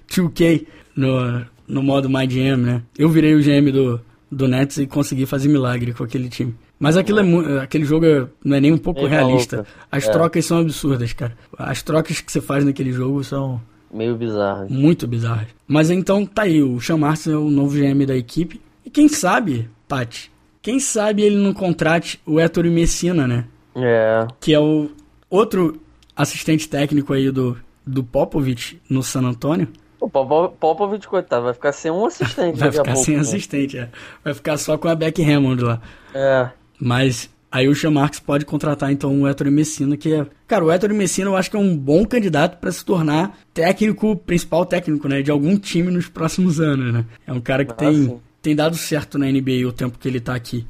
2K, no, no modo My GM, né? Eu virei o GM do, do Nets e consegui fazer milagre com aquele time. Mas aquilo é, aquele jogo é, não é nem um pouco é realista. As é. trocas são absurdas, cara. As trocas que você faz naquele jogo são Meio bizarro. Muito bizarro. Mas então tá aí, o Sean é o novo GM da equipe. E quem sabe, Tati, quem sabe ele não contrate o Héctor Messina, né? É. Que é o outro assistente técnico aí do, do Popovich no San Antônio. O Popovich, coitado, vai ficar sem um assistente. vai ficar sem né? assistente, é. Vai ficar só com a Beck Hammond lá. É. Mas Aí o Sean Marks pode contratar então o Héctor Messina, que é. Cara, o Héctor Messina eu acho que é um bom candidato para se tornar técnico, principal técnico, né? De algum time nos próximos anos, né? É um cara que ah, tem, tem dado certo na NBA o tempo que ele tá aqui.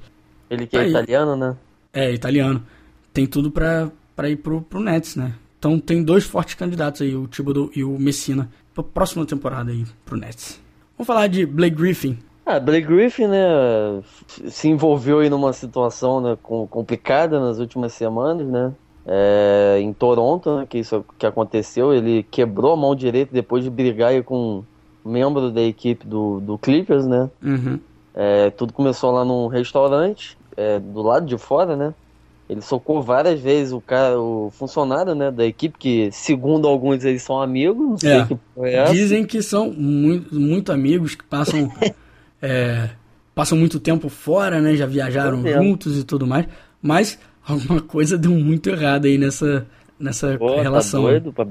Ele que é Aí, italiano, né? É, italiano. Tem tudo pra, pra ir pro, pro Nets, né? Então tem dois fortes candidatos aí, o Thibodeau e o Messina, pra próxima temporada aí pro Nets. Vamos falar de Blake Griffin. Ah, Blake Griffin, né, se envolveu aí numa situação né, complicada nas últimas semanas, né? É, em Toronto, né, que isso que aconteceu, ele quebrou a mão direita depois de brigar com um membro da equipe do, do Clippers, né? Uhum. É, tudo começou lá num restaurante é, do lado de fora, né? Ele socou várias vezes o cara, o funcionário, né, da equipe que, segundo alguns, eles são amigos. Não sei é. que é Dizem que são muito, muito amigos que passam é, passam muito tempo fora, né? Já viajaram juntos e tudo mais. Mas alguma coisa deu muito errado aí nessa, nessa Pô, tá relação. Tá doido pra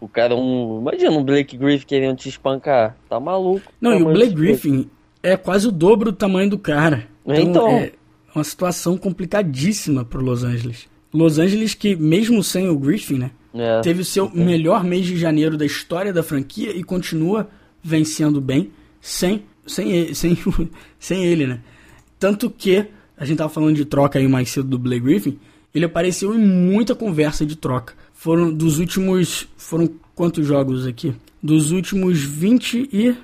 o cara um. Imagina um Blake Griffin querendo te espancar. Tá maluco. Não, e o Blake Griffin é quase o dobro do tamanho do cara. Então, então é uma situação complicadíssima pro Los Angeles. Los Angeles que, mesmo sem o Griffin, né? É, teve o seu melhor mês de janeiro da história da franquia e continua vencendo bem sem sem ele, sem, sem ele, né? Tanto que, a gente tava falando de troca aí mais cedo do Blake Griffin, ele apareceu em muita conversa de troca. Foram dos últimos. Foram quantos jogos aqui? Dos últimos 20 e.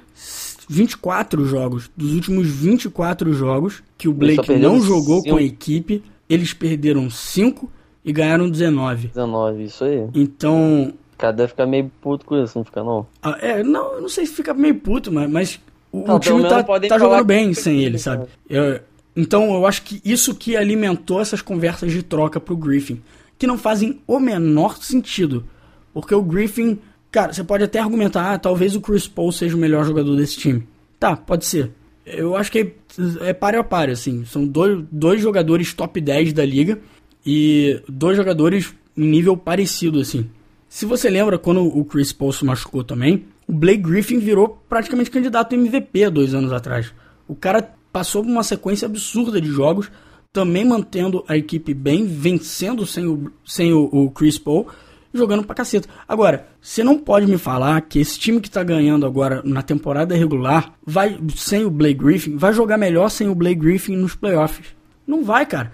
24 jogos. Dos últimos 24 jogos que o Blake não jogou cinco. com a equipe, eles perderam 5 e ganharam 19. 19, isso aí. Então. O cara deve ficar meio puto com isso, não fica não? Ah, é, não, não sei se fica meio puto, mas, mas o, o time tá, tá jogando bem sem ele, sabe? Eu, então eu acho que isso que alimentou essas conversas de troca pro Griffin, que não fazem o menor sentido. Porque o Griffin, cara, você pode até argumentar, ah, talvez o Chris Paul seja o melhor jogador desse time. Tá, pode ser. Eu acho que é, é páreo a páreo, assim. São dois, dois jogadores top 10 da liga e dois jogadores em nível parecido, assim. Se você lembra quando o Chris Paul se machucou também, o Blake Griffin virou praticamente candidato MVP dois anos atrás. O cara passou por uma sequência absurda de jogos, também mantendo a equipe bem, vencendo sem o, sem o, o Chris Paul, jogando pra caceta. Agora, você não pode me falar que esse time que tá ganhando agora na temporada regular, vai sem o Blake Griffin, vai jogar melhor sem o Blake Griffin nos playoffs. Não vai, cara.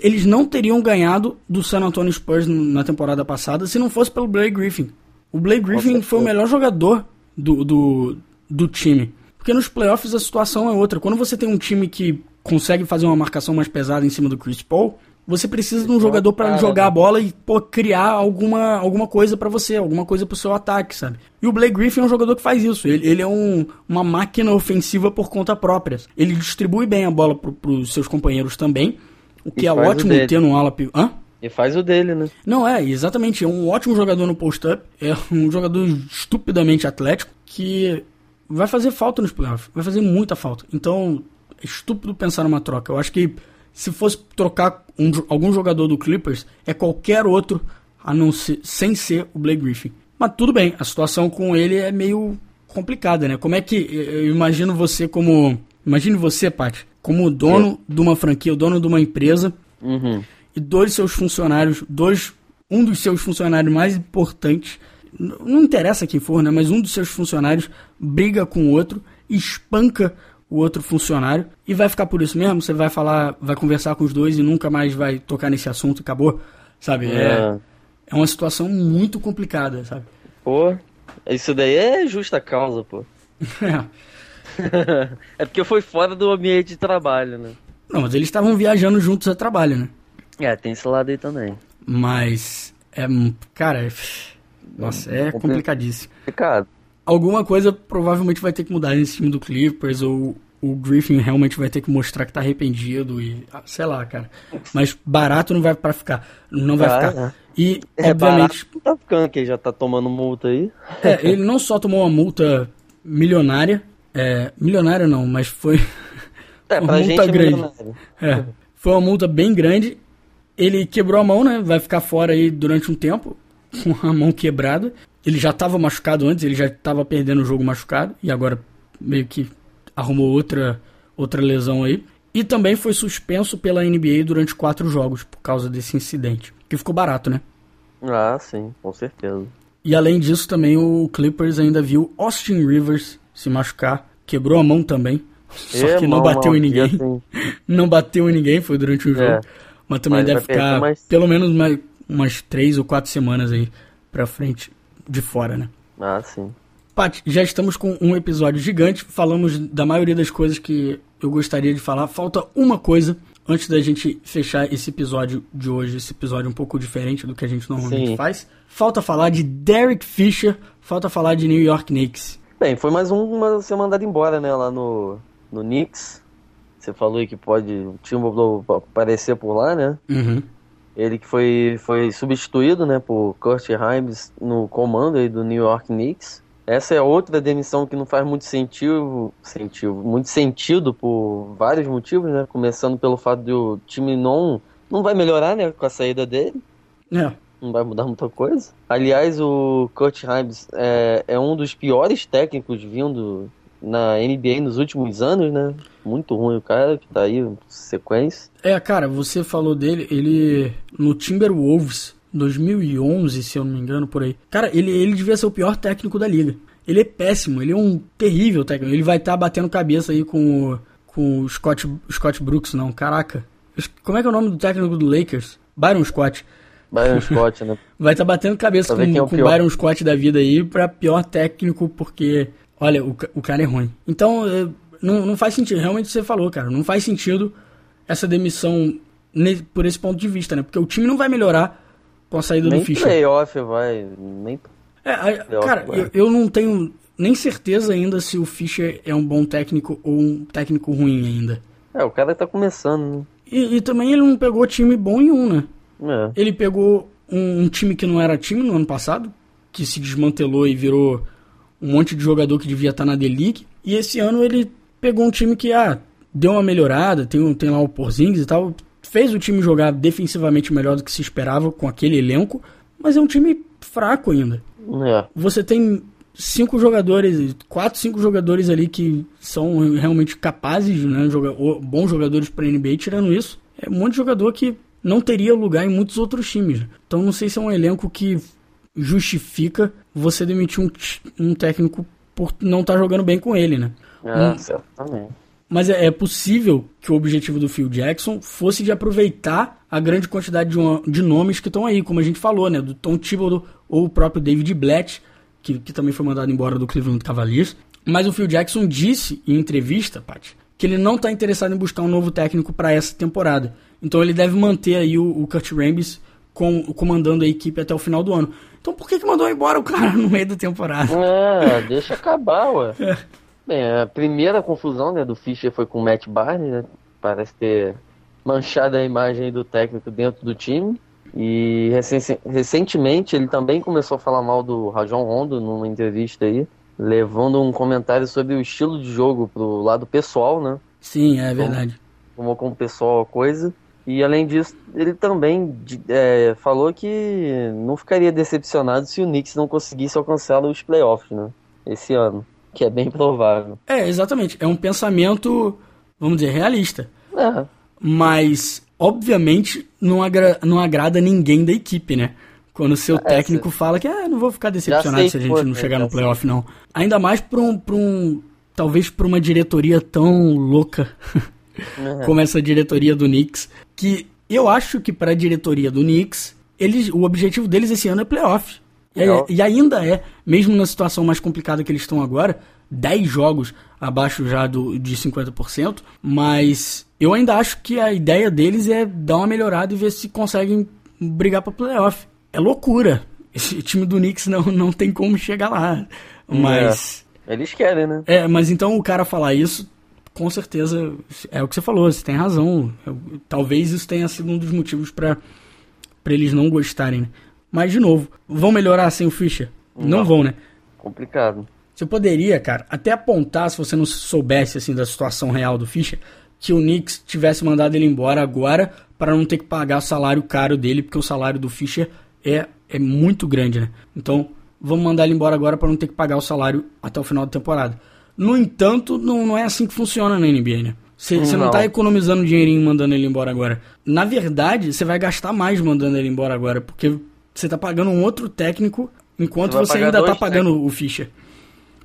Eles não teriam ganhado do San Antonio Spurs na temporada passada se não fosse pelo Blake Griffin. O Blake Griffin foi o melhor jogador do, do, do time. Porque nos playoffs a situação é outra. Quando você tem um time que consegue fazer uma marcação mais pesada em cima do Chris Paul, você precisa de um jogador para jogar a bola e pô, criar alguma, alguma coisa para você, alguma coisa pro seu ataque, sabe? E o Blake Griffin é um jogador que faz isso. Ele, ele é um, uma máquina ofensiva por conta própria. Ele distribui bem a bola pro, pros seus companheiros também, o que e é ótimo ter no ala... Hã? E faz o dele, né? Não, é, exatamente. É um ótimo jogador no post-up. É um jogador estupidamente atlético que vai fazer falta nos playoffs. Vai fazer muita falta. Então, é estúpido pensar numa troca. Eu acho que se fosse trocar um, algum jogador do Clippers, é qualquer outro a não ser, sem ser o Blake Griffin. Mas tudo bem, a situação com ele é meio complicada, né? Como é que eu imagino você como, imagine você, Paty, como dono de uma franquia, o dono de uma empresa, uhum. e dois seus funcionários, dois, um dos seus funcionários mais importantes, não interessa quem for, né? Mas um dos seus funcionários briga com o outro, espanca o outro funcionário e vai ficar por isso mesmo? Você vai falar, vai conversar com os dois e nunca mais vai tocar nesse assunto acabou? Sabe? É, é, é uma situação muito complicada, sabe? Pô, isso daí é justa causa, pô. é. é porque foi fora do ambiente de trabalho, né? Não, mas eles estavam viajando juntos a trabalho, né? É, tem esse lado aí também. Mas, é, cara, é, nossa, é complicadíssimo. Complicado. Alguma coisa provavelmente vai ter que mudar nesse time do Clippers ou o Griffin realmente vai ter que mostrar que tá arrependido e ah, sei lá, cara. Mas barato não vai para ficar, não vai ah, ficar. É. E é, obviamente barato tá ficando que já tá tomando multa aí. É, ele não só tomou uma multa milionária, é, milionária não, mas foi é, uma multa é grande. É, foi uma multa bem grande. Ele quebrou a mão, né? Vai ficar fora aí durante um tempo com a mão quebrada. Ele já estava machucado antes, ele já estava perdendo o jogo machucado e agora meio que arrumou outra, outra lesão aí. E também foi suspenso pela NBA durante quatro jogos por causa desse incidente. Que ficou barato, né? Ah, sim, com certeza. E além disso, também o Clippers ainda viu Austin Rivers se machucar. Quebrou a mão também. Só é, que não bateu mão, em ninguém. Assim... Não bateu em ninguém, foi durante o é. jogo. É. Mas também Mas deve ficar mais... pelo menos mais, umas três ou quatro semanas aí pra frente de fora, né? Ah, sim. Paty, já estamos com um episódio gigante. Falamos da maioria das coisas que eu gostaria de falar. Falta uma coisa antes da gente fechar esse episódio de hoje, esse episódio um pouco diferente do que a gente normalmente Sim. faz. Falta falar de Derek Fisher, falta falar de New York Knicks. Bem, foi mais uma ser mandado embora, né, lá no, no Knicks. Você falou aí que pode o Timberwolves aparecer por lá, né? Uhum. Ele que foi, foi substituído, né, por Kurt Himes no comando aí do New York Knicks. Essa é outra demissão que não faz muito sentido, sentido, muito sentido por vários motivos, né? Começando pelo fato de o time não, não vai melhorar, né? Com a saída dele. É. Não vai mudar muita coisa. Aliás, o Kurt Himes é, é um dos piores técnicos vindo na NBA nos últimos anos, né? Muito ruim o cara que tá aí, sequência. É, cara, você falou dele, ele no Timberwolves 2011, se eu não me engano, por aí. Cara, ele, ele devia ser o pior técnico da liga. Ele é péssimo, ele é um terrível técnico. Ele vai estar tá batendo cabeça aí com o, com o Scott, Scott Brooks, não. Caraca. Como é que é o nome do técnico do Lakers? Byron Scott. Byron Scott, né? vai estar tá batendo cabeça com, é o com Byron Scott da vida aí pra pior técnico, porque, olha, o, o cara é ruim. Então, é, não, não faz sentido. Realmente você falou, cara. Não faz sentido essa demissão por esse ponto de vista, né? Porque o time não vai melhorar com a saída nem do Fischer. playoff vai, nem é, cara, eu, eu, não tenho nem certeza ainda se o Fischer é um bom técnico ou um técnico ruim ainda. É, o cara tá começando, né? E, e também ele não pegou time bom em um, né? É. Ele pegou um, um, time que não era time no ano passado, que se desmantelou e virou um monte de jogador que devia estar na D-League. E esse ano ele pegou um time que, ah, deu uma melhorada, tem, tem lá o Porzingis e tal, fez o time jogar defensivamente melhor do que se esperava com aquele elenco, mas é um time fraco ainda. É. Você tem cinco jogadores, quatro, cinco jogadores ali que são realmente capazes, né, joga bons jogadores para NBA. Tirando isso, é um monte de jogador que não teria lugar em muitos outros times. Então não sei se é um elenco que justifica você demitir um, um técnico por não estar tá jogando bem com ele, né? Um, certamente. mas é, é, possível que o objetivo do Phil Jackson fosse de aproveitar a grande quantidade de, uma, de nomes que estão aí, como a gente falou, né? Do Tom Thibodeau ou o próprio David Blatt, que, que também foi mandado embora do Cleveland Cavaliers. Mas o Phil Jackson disse em entrevista, Pat, que ele não está interessado em buscar um novo técnico para essa temporada. Então ele deve manter aí o, o Kurt Rambis com, comandando a equipe até o final do ano. Então por que, que mandou embora o cara no meio da temporada? É, deixa acabar, ué. É. Bem, a primeira confusão né, do Fischer foi com o Matt Barney, né? Parece ter manchado a imagem do técnico dentro do time. E recentemente ele também começou a falar mal do Rajon Rondo numa entrevista aí, levando um comentário sobre o estilo de jogo pro lado pessoal, né? Sim, é verdade. Tomou como pessoal a coisa. E além disso, ele também é, falou que não ficaria decepcionado se o Knicks não conseguisse alcançar os playoffs, né? Esse ano, que é bem provável. É, exatamente. É um pensamento, vamos dizer, realista. É. Mas, obviamente, não, agra não agrada ninguém da equipe, né? Quando o seu é, técnico fala que ah, não vou ficar decepcionado se a gente não chegar no playoff, não. Ainda mais para um, pra um. Talvez para uma diretoria tão louca uhum. como essa diretoria do Knicks, que eu acho que para a diretoria do Knicks, eles, o objetivo deles esse ano é playoff. E, e, ainda é, mesmo na situação mais complicada que eles estão agora, 10 jogos abaixo já do, de 50%, mas eu ainda acho que a ideia deles é dar uma melhorada e ver se conseguem brigar para playoff. É loucura. Esse time do Knicks não, não tem como chegar lá. Mas. É. Eles querem, né? É, mas então o cara falar isso com certeza é o que você falou, você tem razão. Eu, talvez isso tenha sido um dos motivos para eles não gostarem. Né? Mas, de novo, vão melhorar sem o Fischer? Não, não vão, né? Complicado. Você poderia, cara, até apontar, se você não soubesse assim da situação real do Fischer, que o Knicks tivesse mandado ele embora agora para não ter que pagar o salário caro dele, porque o salário do Fischer é, é muito grande, né? Então, vamos mandar ele embora agora para não ter que pagar o salário até o final da temporada. No entanto, não, não é assim que funciona na NBA, né? Você não. não tá economizando dinheirinho mandando ele embora agora. Na verdade, você vai gastar mais mandando ele embora agora, porque você tá pagando um outro técnico enquanto você, você ainda tá pagando o Fischer.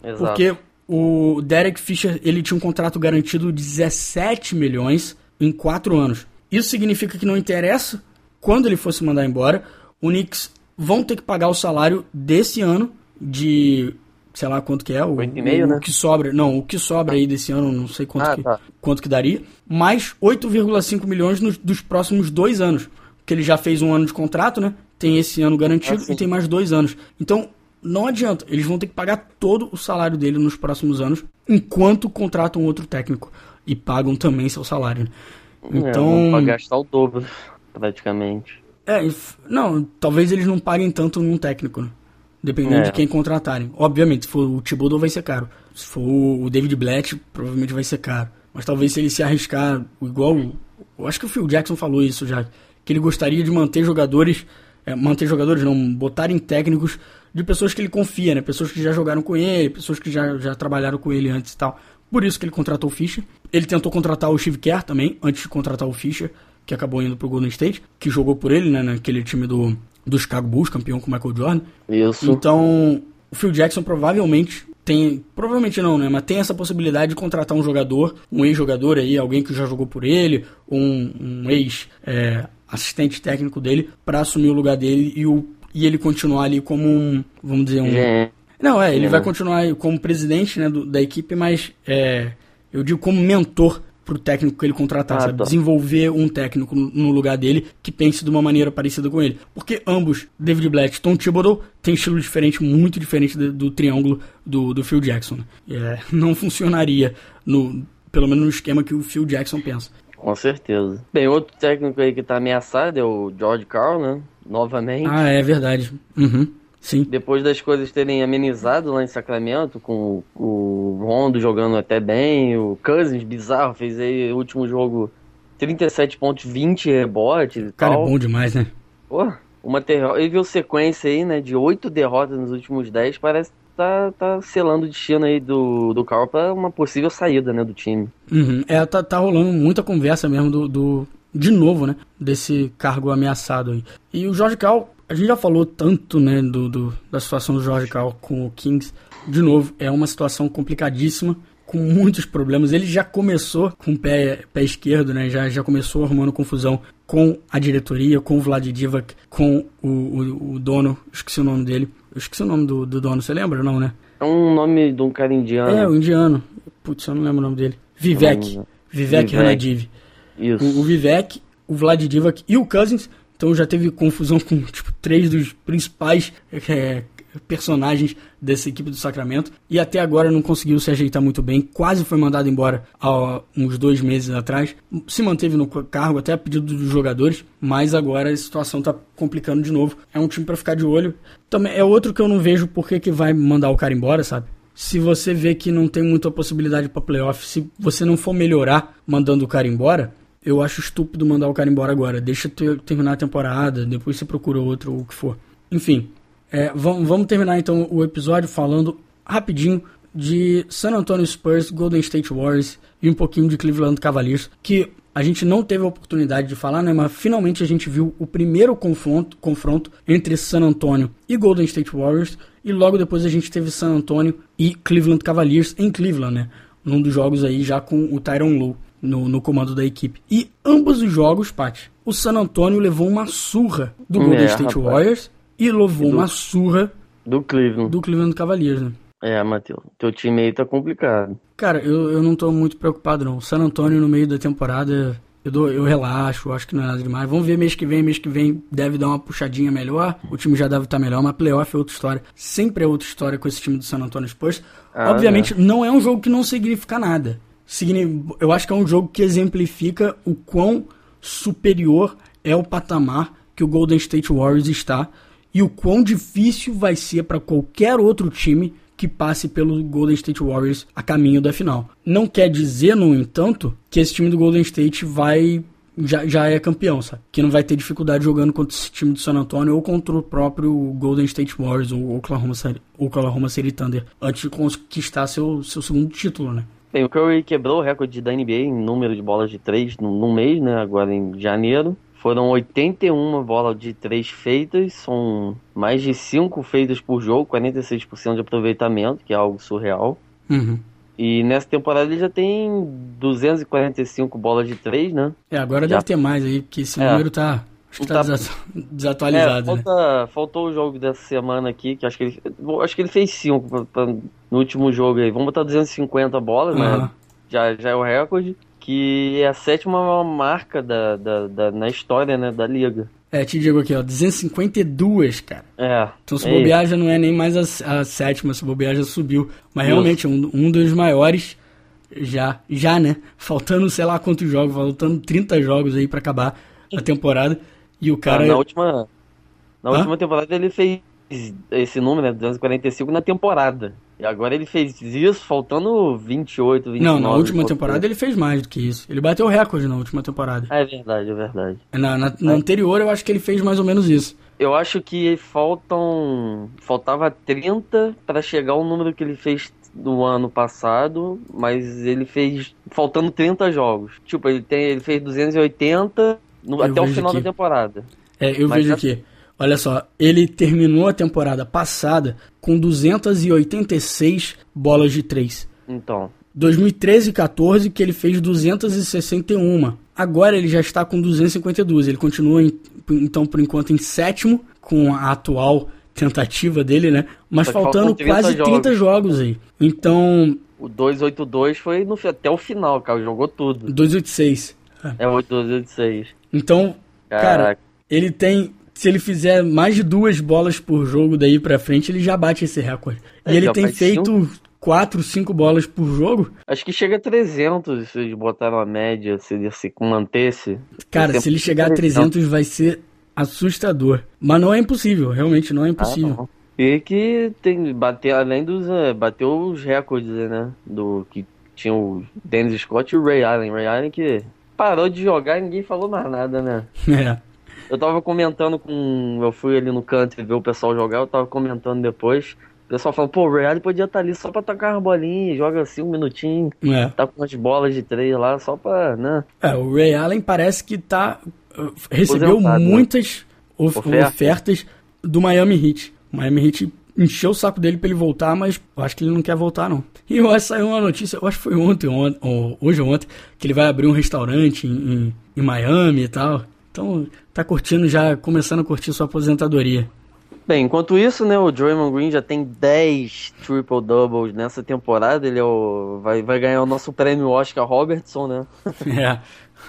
Exato. Porque o Derek Fischer, ele tinha um contrato garantido de 17 milhões em 4 anos. Isso significa que não interessa quando ele fosse mandar embora, o Knicks vão ter que pagar o salário desse ano de sei lá quanto que é, o, meio, o, né? o que sobra, não, o que sobra aí desse ano, não sei quanto, ah, que, tá. quanto que daria, mais 8,5 milhões nos, dos próximos dois anos, que ele já fez um ano de contrato, né? Tem esse ano garantido ah, e tem mais dois anos. Então, não adianta, eles vão ter que pagar todo o salário dele nos próximos anos, enquanto contratam outro técnico e pagam também seu salário. Né? Então, é, gastar o dobro, praticamente. É, não, talvez eles não paguem tanto num técnico, né? Dependendo é. de quem contratarem. Obviamente, se for o Thibodeau vai ser caro. Se for o David Blatt, provavelmente vai ser caro. Mas talvez se ele se arriscar, igual. Eu acho que o Phil Jackson falou isso já. Que ele gostaria de manter jogadores. É, manter jogadores, não, botarem técnicos de pessoas que ele confia, né? Pessoas que já jogaram com ele, pessoas que já, já trabalharam com ele antes e tal. Por isso que ele contratou o Fischer. Ele tentou contratar o Steve Kerr também, antes de contratar o Fischer, que acabou indo pro Golden State, que jogou por ele, né? Naquele time do, do Chicago Bulls, campeão com o Michael Jordan. Isso. Então, o Phil Jackson provavelmente tem, provavelmente não, né, mas tem essa possibilidade de contratar um jogador, um ex-jogador aí, alguém que já jogou por ele, um, um ex é, assistente técnico dele para assumir o lugar dele e, o, e ele continuar ali como um, vamos dizer, um... Não, é, ele vai continuar como presidente né, do, da equipe, mas é, eu digo como mentor pro técnico que ele contratar, ah, sabe? Tá. Desenvolver um técnico no lugar dele que pense de uma maneira parecida com ele. Porque ambos, David Blatt e Tom Thibodeau, têm estilo diferente, muito diferente do, do triângulo do, do Phil Jackson. É, não funcionaria, no, pelo menos no esquema que o Phil Jackson pensa. Com certeza. Bem, outro técnico aí que tá ameaçado é o George Carl, né? Novamente. Ah, é verdade. Uhum. Sim. Depois das coisas terem amenizado lá em Sacramento, com o Rondo jogando até bem, o Cousins, bizarro, fez aí o último jogo 37 pontos, 20 rebotes Cara, tal. é bom demais, né? Pô, uma terrível sequência aí, né, de oito derrotas nos últimos 10, parece tá, tá selando o destino aí do, do Carl pra uma possível saída, né, do time. Uhum. É, tá, tá rolando muita conversa mesmo do, do, de novo, né, desse cargo ameaçado aí. E o Jorge Cal a gente já falou tanto, né, do, do, da situação do Jorge Cal com o Kings. De novo, é uma situação complicadíssima. com muitos problemas. Ele já começou com o pé, pé esquerdo, né? Já, já começou arrumando confusão com a diretoria, com o Vlad Divac, com o, o, o dono, esqueci o nome dele. Eu esqueci o nome do, do dono, você lembra não, né? É um nome de um cara indiano. É, o indiano. Putz, eu não lembro o nome dele. Vivek. Vivek Ranadiv. Isso. O, o Vivek, o Vlad Divac e o Cousins. Então já teve confusão com tipo, três dos principais é, personagens dessa equipe do Sacramento e até agora não conseguiu se ajeitar muito bem. Quase foi mandado embora há uns dois meses atrás. Se manteve no cargo até a pedido dos jogadores, mas agora a situação está complicando de novo. É um time para ficar de olho. Também é outro que eu não vejo por que, que vai mandar o cara embora, sabe? Se você vê que não tem muita possibilidade para playoff, se você não for melhorar mandando o cara embora, eu acho estúpido mandar o cara embora agora. Deixa terminar a temporada, depois você procura outro ou o que for. Enfim, é, vamos, terminar então o episódio falando rapidinho de San Antonio Spurs, Golden State Warriors e um pouquinho de Cleveland Cavaliers, que a gente não teve a oportunidade de falar, né, mas finalmente a gente viu o primeiro confronto, confronto entre San Antonio e Golden State Warriors, e logo depois a gente teve San Antonio e Cleveland Cavaliers em Cleveland, né, num dos jogos aí já com o Tyron Lue no, no comando da equipe. E ambos os jogos, Pat, o San Antonio levou uma surra do Golden é, State rapaz. Warriors e levou uma surra do Cleveland. Do Cleveland Cavaliers, né? É, Matheus, teu time aí tá complicado. Cara, eu, eu não tô muito preocupado não. O San Antonio no meio da temporada, eu, dou, eu relaxo, acho que não é nada demais. Vamos ver mês que vem, mês que vem deve dar uma puxadinha melhor. O time já deve estar tá melhor, mas playoff é outra história. Sempre é outra história com esse time do San Antonio Spurs. Ah, Obviamente, é. não é um jogo que não significa nada. Eu acho que é um jogo que exemplifica o quão superior é o patamar que o Golden State Warriors está e o quão difícil vai ser para qualquer outro time que passe pelo Golden State Warriors a caminho da final. Não quer dizer, no entanto, que esse time do Golden State vai já, já é campeão, sabe? Que não vai ter dificuldade jogando contra esse time do San Antonio ou contra o próprio Golden State Warriors ou Oklahoma, Oklahoma City Thunder antes de conquistar seu, seu segundo título, né? Bem, o Curry quebrou o recorde da NBA em número de bolas de três num mês, né? Agora em janeiro. Foram 81 bolas de 3 feitas, são mais de 5 feitas por jogo, 46% de aproveitamento, que é algo surreal. Uhum. E nessa temporada ele já tem 245 bolas de 3, né? É, agora já... deve ter mais aí, porque esse é. número tá, acho que tá, tá... desatualizado. É, falta, né? Faltou o jogo dessa semana aqui, que acho que ele, acho que ele fez 5 no último jogo aí. Vamos botar 250 bolas, uhum. né? Já, já é o recorde que é a sétima marca da, da, da, na história né, da liga. É, te digo aqui, ó, 252, cara. É. Então se é bobear já não é nem mais a, a sétima, se bobear já subiu. Mas Isso. realmente, um, um dos maiores já, já, né? Faltando sei lá quantos jogos, faltando 30 jogos aí para acabar a temporada. E o cara. Ah, na última. Na Hã? última temporada ele fez esse número, né? 245 na temporada. E agora ele fez isso faltando 28, 29. Não, na última temporada ele fez mais do que isso. Ele bateu o recorde na última temporada. É verdade, é verdade. Na, na, na é. anterior eu acho que ele fez mais ou menos isso. Eu acho que faltam. Faltava 30 para chegar ao número que ele fez no ano passado, mas ele fez faltando 30 jogos. Tipo, ele, tem, ele fez 280 no, até o final aqui. da temporada. É, eu mas vejo aqui. Olha só, ele terminou a temporada passada com 286 bolas de 3. Então. 2013 e 14 que ele fez 261. Agora ele já está com 252. Ele continua, em, então, por enquanto, em sétimo com a atual tentativa dele, né? Mas faltando quase jogos. 30 jogos aí. Então. O 282 foi no, até o final, cara. Jogou tudo. 286. É, o 286. Então, Caraca. cara, ele tem se ele fizer mais de duas bolas por jogo daí pra frente, ele já bate esse recorde. É, e ele tem feito quatro, cinco bolas por jogo. Acho que chega a 300 se eles botaram a média, se ele se mantesse. Cara, se ele chegar a 300 vai ser assustador. Mas não é impossível, realmente não é impossível. Ah, E que tem bater além dos é, bateu os recordes, né, do que tinha o Dennis Scott e o Ray Allen, Ray Allen que parou de jogar e ninguém falou mais nada, né? É. Eu tava comentando com. Eu fui ali no canto e ver o pessoal jogar, eu tava comentando depois. O pessoal falou, pô, o Real podia estar tá ali só pra tocar uma bolinha, joga assim um minutinho, é. tá com umas bolas de três lá, só pra, né? É, o Ray Allen parece que tá. Uh, recebeu né? muitas né? of ofertas do Miami Heat. O Miami Heat encheu o saco dele para ele voltar, mas eu acho que ele não quer voltar, não. E eu acho que saiu uma notícia, eu acho que foi ontem, ou hoje ou ontem, que ele vai abrir um restaurante em, em, em Miami e tal. Então, tá curtindo já, começando a curtir sua aposentadoria. Bem, enquanto isso, né, o Draymond Green já tem 10 triple-doubles nessa temporada. Ele é o, vai, vai ganhar o nosso prêmio Oscar Robertson, né? É.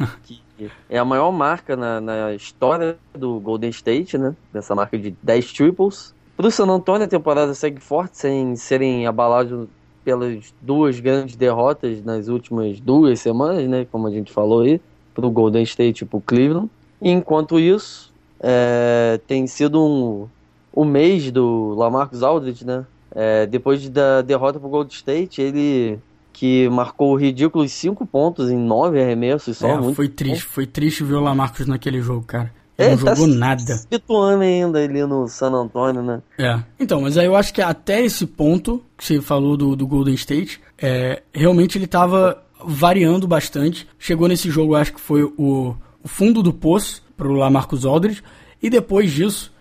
que é a maior marca na, na, história do Golden State, né? Dessa marca de 10 triples. Pro San Antonio, a temporada segue forte, sem serem abalados pelas duas grandes derrotas nas últimas duas semanas, né? Como a gente falou aí, pro Golden State e pro Cleveland. E enquanto isso, é, tem sido um o mês do Lamarcus Aldridge, né? É, depois da derrota pro Gold State, ele que marcou ridículos 5 pontos em 9 arremessos só. É, foi triste, foi triste ver o Lamarcus naquele jogo, cara. Ele é, não tá jogou nada. Situando ainda ali no San Antonio, né? É. Então, mas aí eu acho que até esse ponto que você falou do, do Golden State, é, realmente ele tava variando bastante. Chegou nesse jogo, acho que foi o, o fundo do poço pro Lamarcus Aldridge. E depois disso,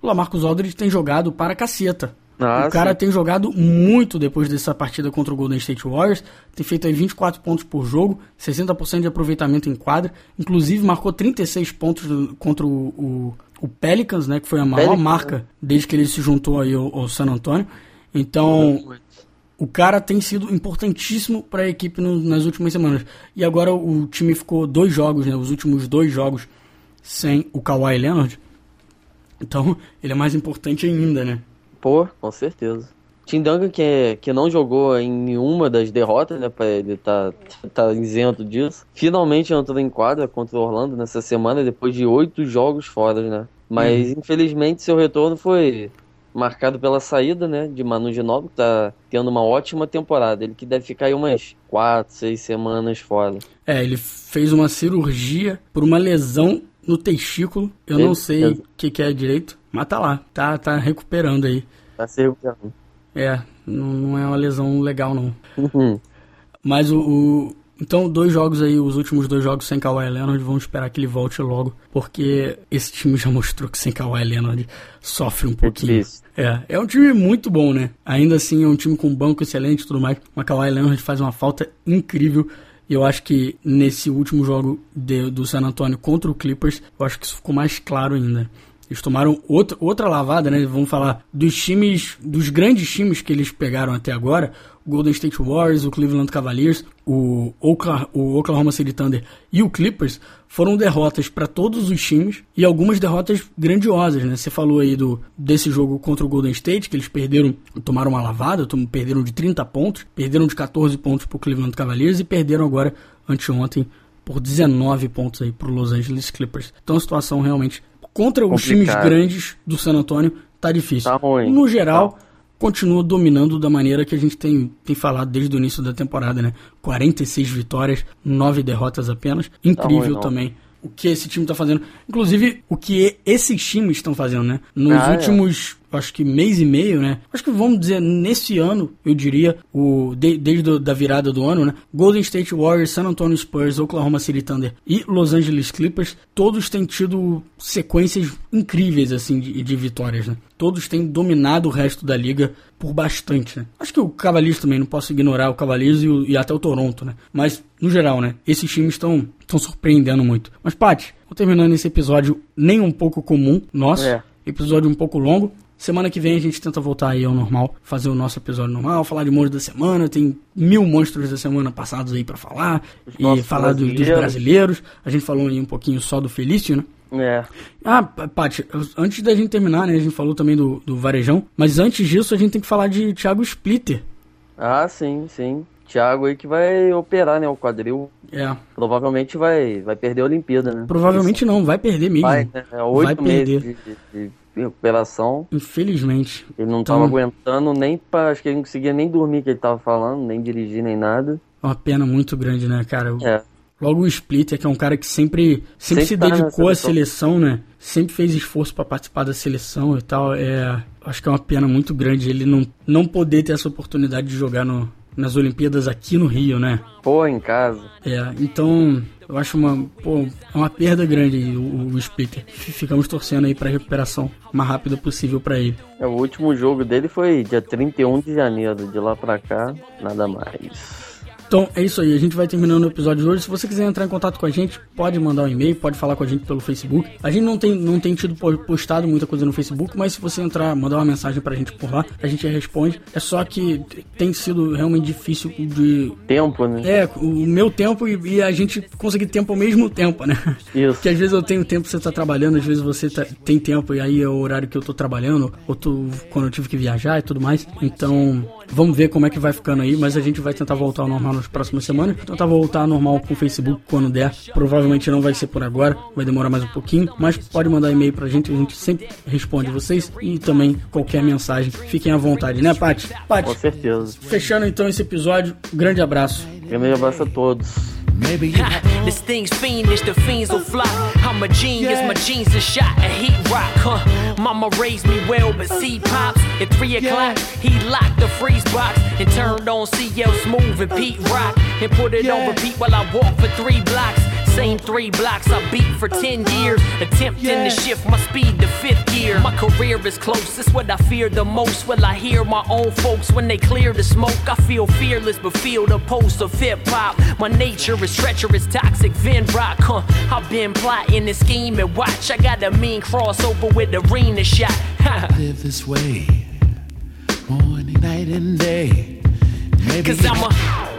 o Lamarcus Aldridge tem jogado para caceta. Ah, o cara tem jogado muito depois dessa partida contra o Golden State Warriors. Tem feito aí 24 pontos por jogo, 60% de aproveitamento em quadra. Inclusive marcou 36 pontos contra o, o, o Pelicans, né? Que foi a maior Pelicans, marca né? desde que ele se juntou aí ao, ao San Antonio. Então, o cara tem sido importantíssimo para a equipe no, nas últimas semanas. E agora o time ficou dois jogos, né? Os últimos dois jogos sem o Kawhi Leonard. Então, ele é mais importante ainda, né? Pô, com certeza. Tim Duncan, que, que não jogou em nenhuma das derrotas, né? Pra ele tá, tá isento disso. Finalmente entrou em quadra contra o Orlando nessa semana, depois de oito jogos fora, né? Mas, hum. infelizmente, seu retorno foi marcado pela saída, né? De Manu Ginóbili, que tá tendo uma ótima temporada. Ele que deve ficar aí umas quatro, seis semanas fora. É, ele fez uma cirurgia por uma lesão no testículo. Eu não sei o que, que, é direito, mas tá lá. Tá, tá recuperando aí. Tá se recuperando. É, não, não é uma lesão legal, não. Uhum. Mas o, o, Então, dois jogos aí, os últimos dois jogos sem Kawhi Leonard, vamos esperar que ele volte logo, porque esse time já mostrou que sem Kawhi Leonard sofre um pouquinho. É, é um time muito bom, né? Ainda assim, é um time com banco excelente e tudo mais. Mas Kawhi Leonard faz uma falta incrível. E eu acho que nesse último jogo de, do San Antonio contra o Clippers, eu acho que isso ficou mais claro ainda. Eles tomaram outra, outra lavada, né? Vamos falar dos times, dos grandes times que eles pegaram até agora. O Golden State Warriors, o Cleveland Cavaliers, o Oklahoma, o Oklahoma City Thunder e o Clippers foram derrotas para todos os times e algumas derrotas grandiosas, né? Você falou aí do, desse jogo contra o Golden State, que eles perderam, tomaram uma lavada, perderam de 30 pontos, perderam de 14 pontos para o Cleveland Cavaliers e perderam agora, anteontem, por 19 pontos aí para Los Angeles Clippers. Então a situação realmente contra os times grandes do San Antonio tá difícil. Tá ruim. No geral, tá. Continua dominando da maneira que a gente tem, tem falado desde o início da temporada, né? 46 vitórias, 9 derrotas apenas. Incrível tá ruim, também o que esse time está fazendo. Inclusive, o que esses times estão fazendo, né? Nos ah, é. últimos. Acho que mês e meio, né? Acho que vamos dizer, nesse ano, eu diria, o de, desde a da virada do ano, né? Golden State Warriors, San Antonio Spurs, Oklahoma City Thunder e Los Angeles Clippers, todos têm tido sequências incríveis, assim, de, de vitórias, né? Todos têm dominado o resto da liga por bastante, né? Acho que o Cavaliers também, não posso ignorar o Cavaliers e, o, e até o Toronto, né? Mas, no geral, né? Esses times estão surpreendendo muito. Mas, Paty, vou terminando esse episódio nem um pouco comum, nosso. É. Episódio um pouco longo. Semana que vem a gente tenta voltar aí ao normal, fazer o nosso episódio normal, falar de monstros da semana. Tem mil monstros da semana passados aí para falar. Os e falar dos, dos brasileiros. A gente falou aí um pouquinho só do Felício, né? É. Ah, Paty, antes da gente terminar, né? A gente falou também do, do Varejão. Mas antes disso, a gente tem que falar de Thiago Splitter. Ah, sim, sim. Thiago aí que vai operar, né? O quadril. É. Provavelmente vai, vai perder a Olimpíada, né? Provavelmente não, vai perder mesmo. Vai, né? É oito vai perder. De, de, de, recuperação. Infelizmente. Ele não então... tava aguentando nem pra. Acho que ele não conseguia nem dormir que ele tava falando, nem dirigir, nem nada. É uma pena muito grande, né, cara? É. Logo o Splitter, que é um cara que sempre, sempre, sempre se tá dedicou à seleção, né? Sempre fez esforço para participar da seleção e tal. É, acho que é uma pena muito grande ele não, não poder ter essa oportunidade de jogar no, nas Olimpíadas aqui no Rio, né? Pô, em casa. É, então eu acho uma, pô, uma perda grande o, o Splitter. Ficamos torcendo aí para recuperação mais rápida possível para ele. É, o último jogo dele foi dia 31 de janeiro, de lá para cá, nada mais. Então é isso aí, a gente vai terminando o episódio de hoje. Se você quiser entrar em contato com a gente, pode mandar um e-mail, pode falar com a gente pelo Facebook. A gente não tem, não tem tido postado muita coisa no Facebook, mas se você entrar, mandar uma mensagem pra gente por lá, a gente responde. É só que tem sido realmente difícil de. Tempo, né? É, o meu tempo e, e a gente conseguir tempo ao mesmo tempo, né? Isso. Porque às vezes eu tenho tempo, você tá trabalhando, às vezes você tá, tem tempo e aí é o horário que eu tô trabalhando, ou tô, quando eu tive que viajar e tudo mais. Então, vamos ver como é que vai ficando aí, mas a gente vai tentar voltar ao normal nas próximas semanas. Tentar voltar normal com o Facebook quando der. Provavelmente não vai ser por agora, vai demorar mais um pouquinho, mas pode mandar e-mail pra gente, a gente sempre responde vocês e também qualquer mensagem. Fiquem à vontade, né, Paty? Paty, com certeza. Fechando então esse episódio, grande abraço. Grande abraço a todos. Maybe this thing's fiendish, the fiends will fly. I'm a genius, my jeans are shot a heat rock, huh? Mama raised me well, but see pops at three o'clock. He locked the freeze box and turned on CL Smooth and Pete Rock and put it on repeat while I walk for three blocks. Same three blocks I beat for 10 years, attempting to shift my speed to fifth gear. My career is close, that's what I fear the most. Will I hear my own folks when they clear the smoke? I feel fearless, but feel the pulse of hip hop. My nature is treacherous, toxic, Vin Rock, huh? I've been plotting and scheming. Watch, I got a mean crossover with the arena shot. Live this way, morning, night, and day. Maybe Cause I'm a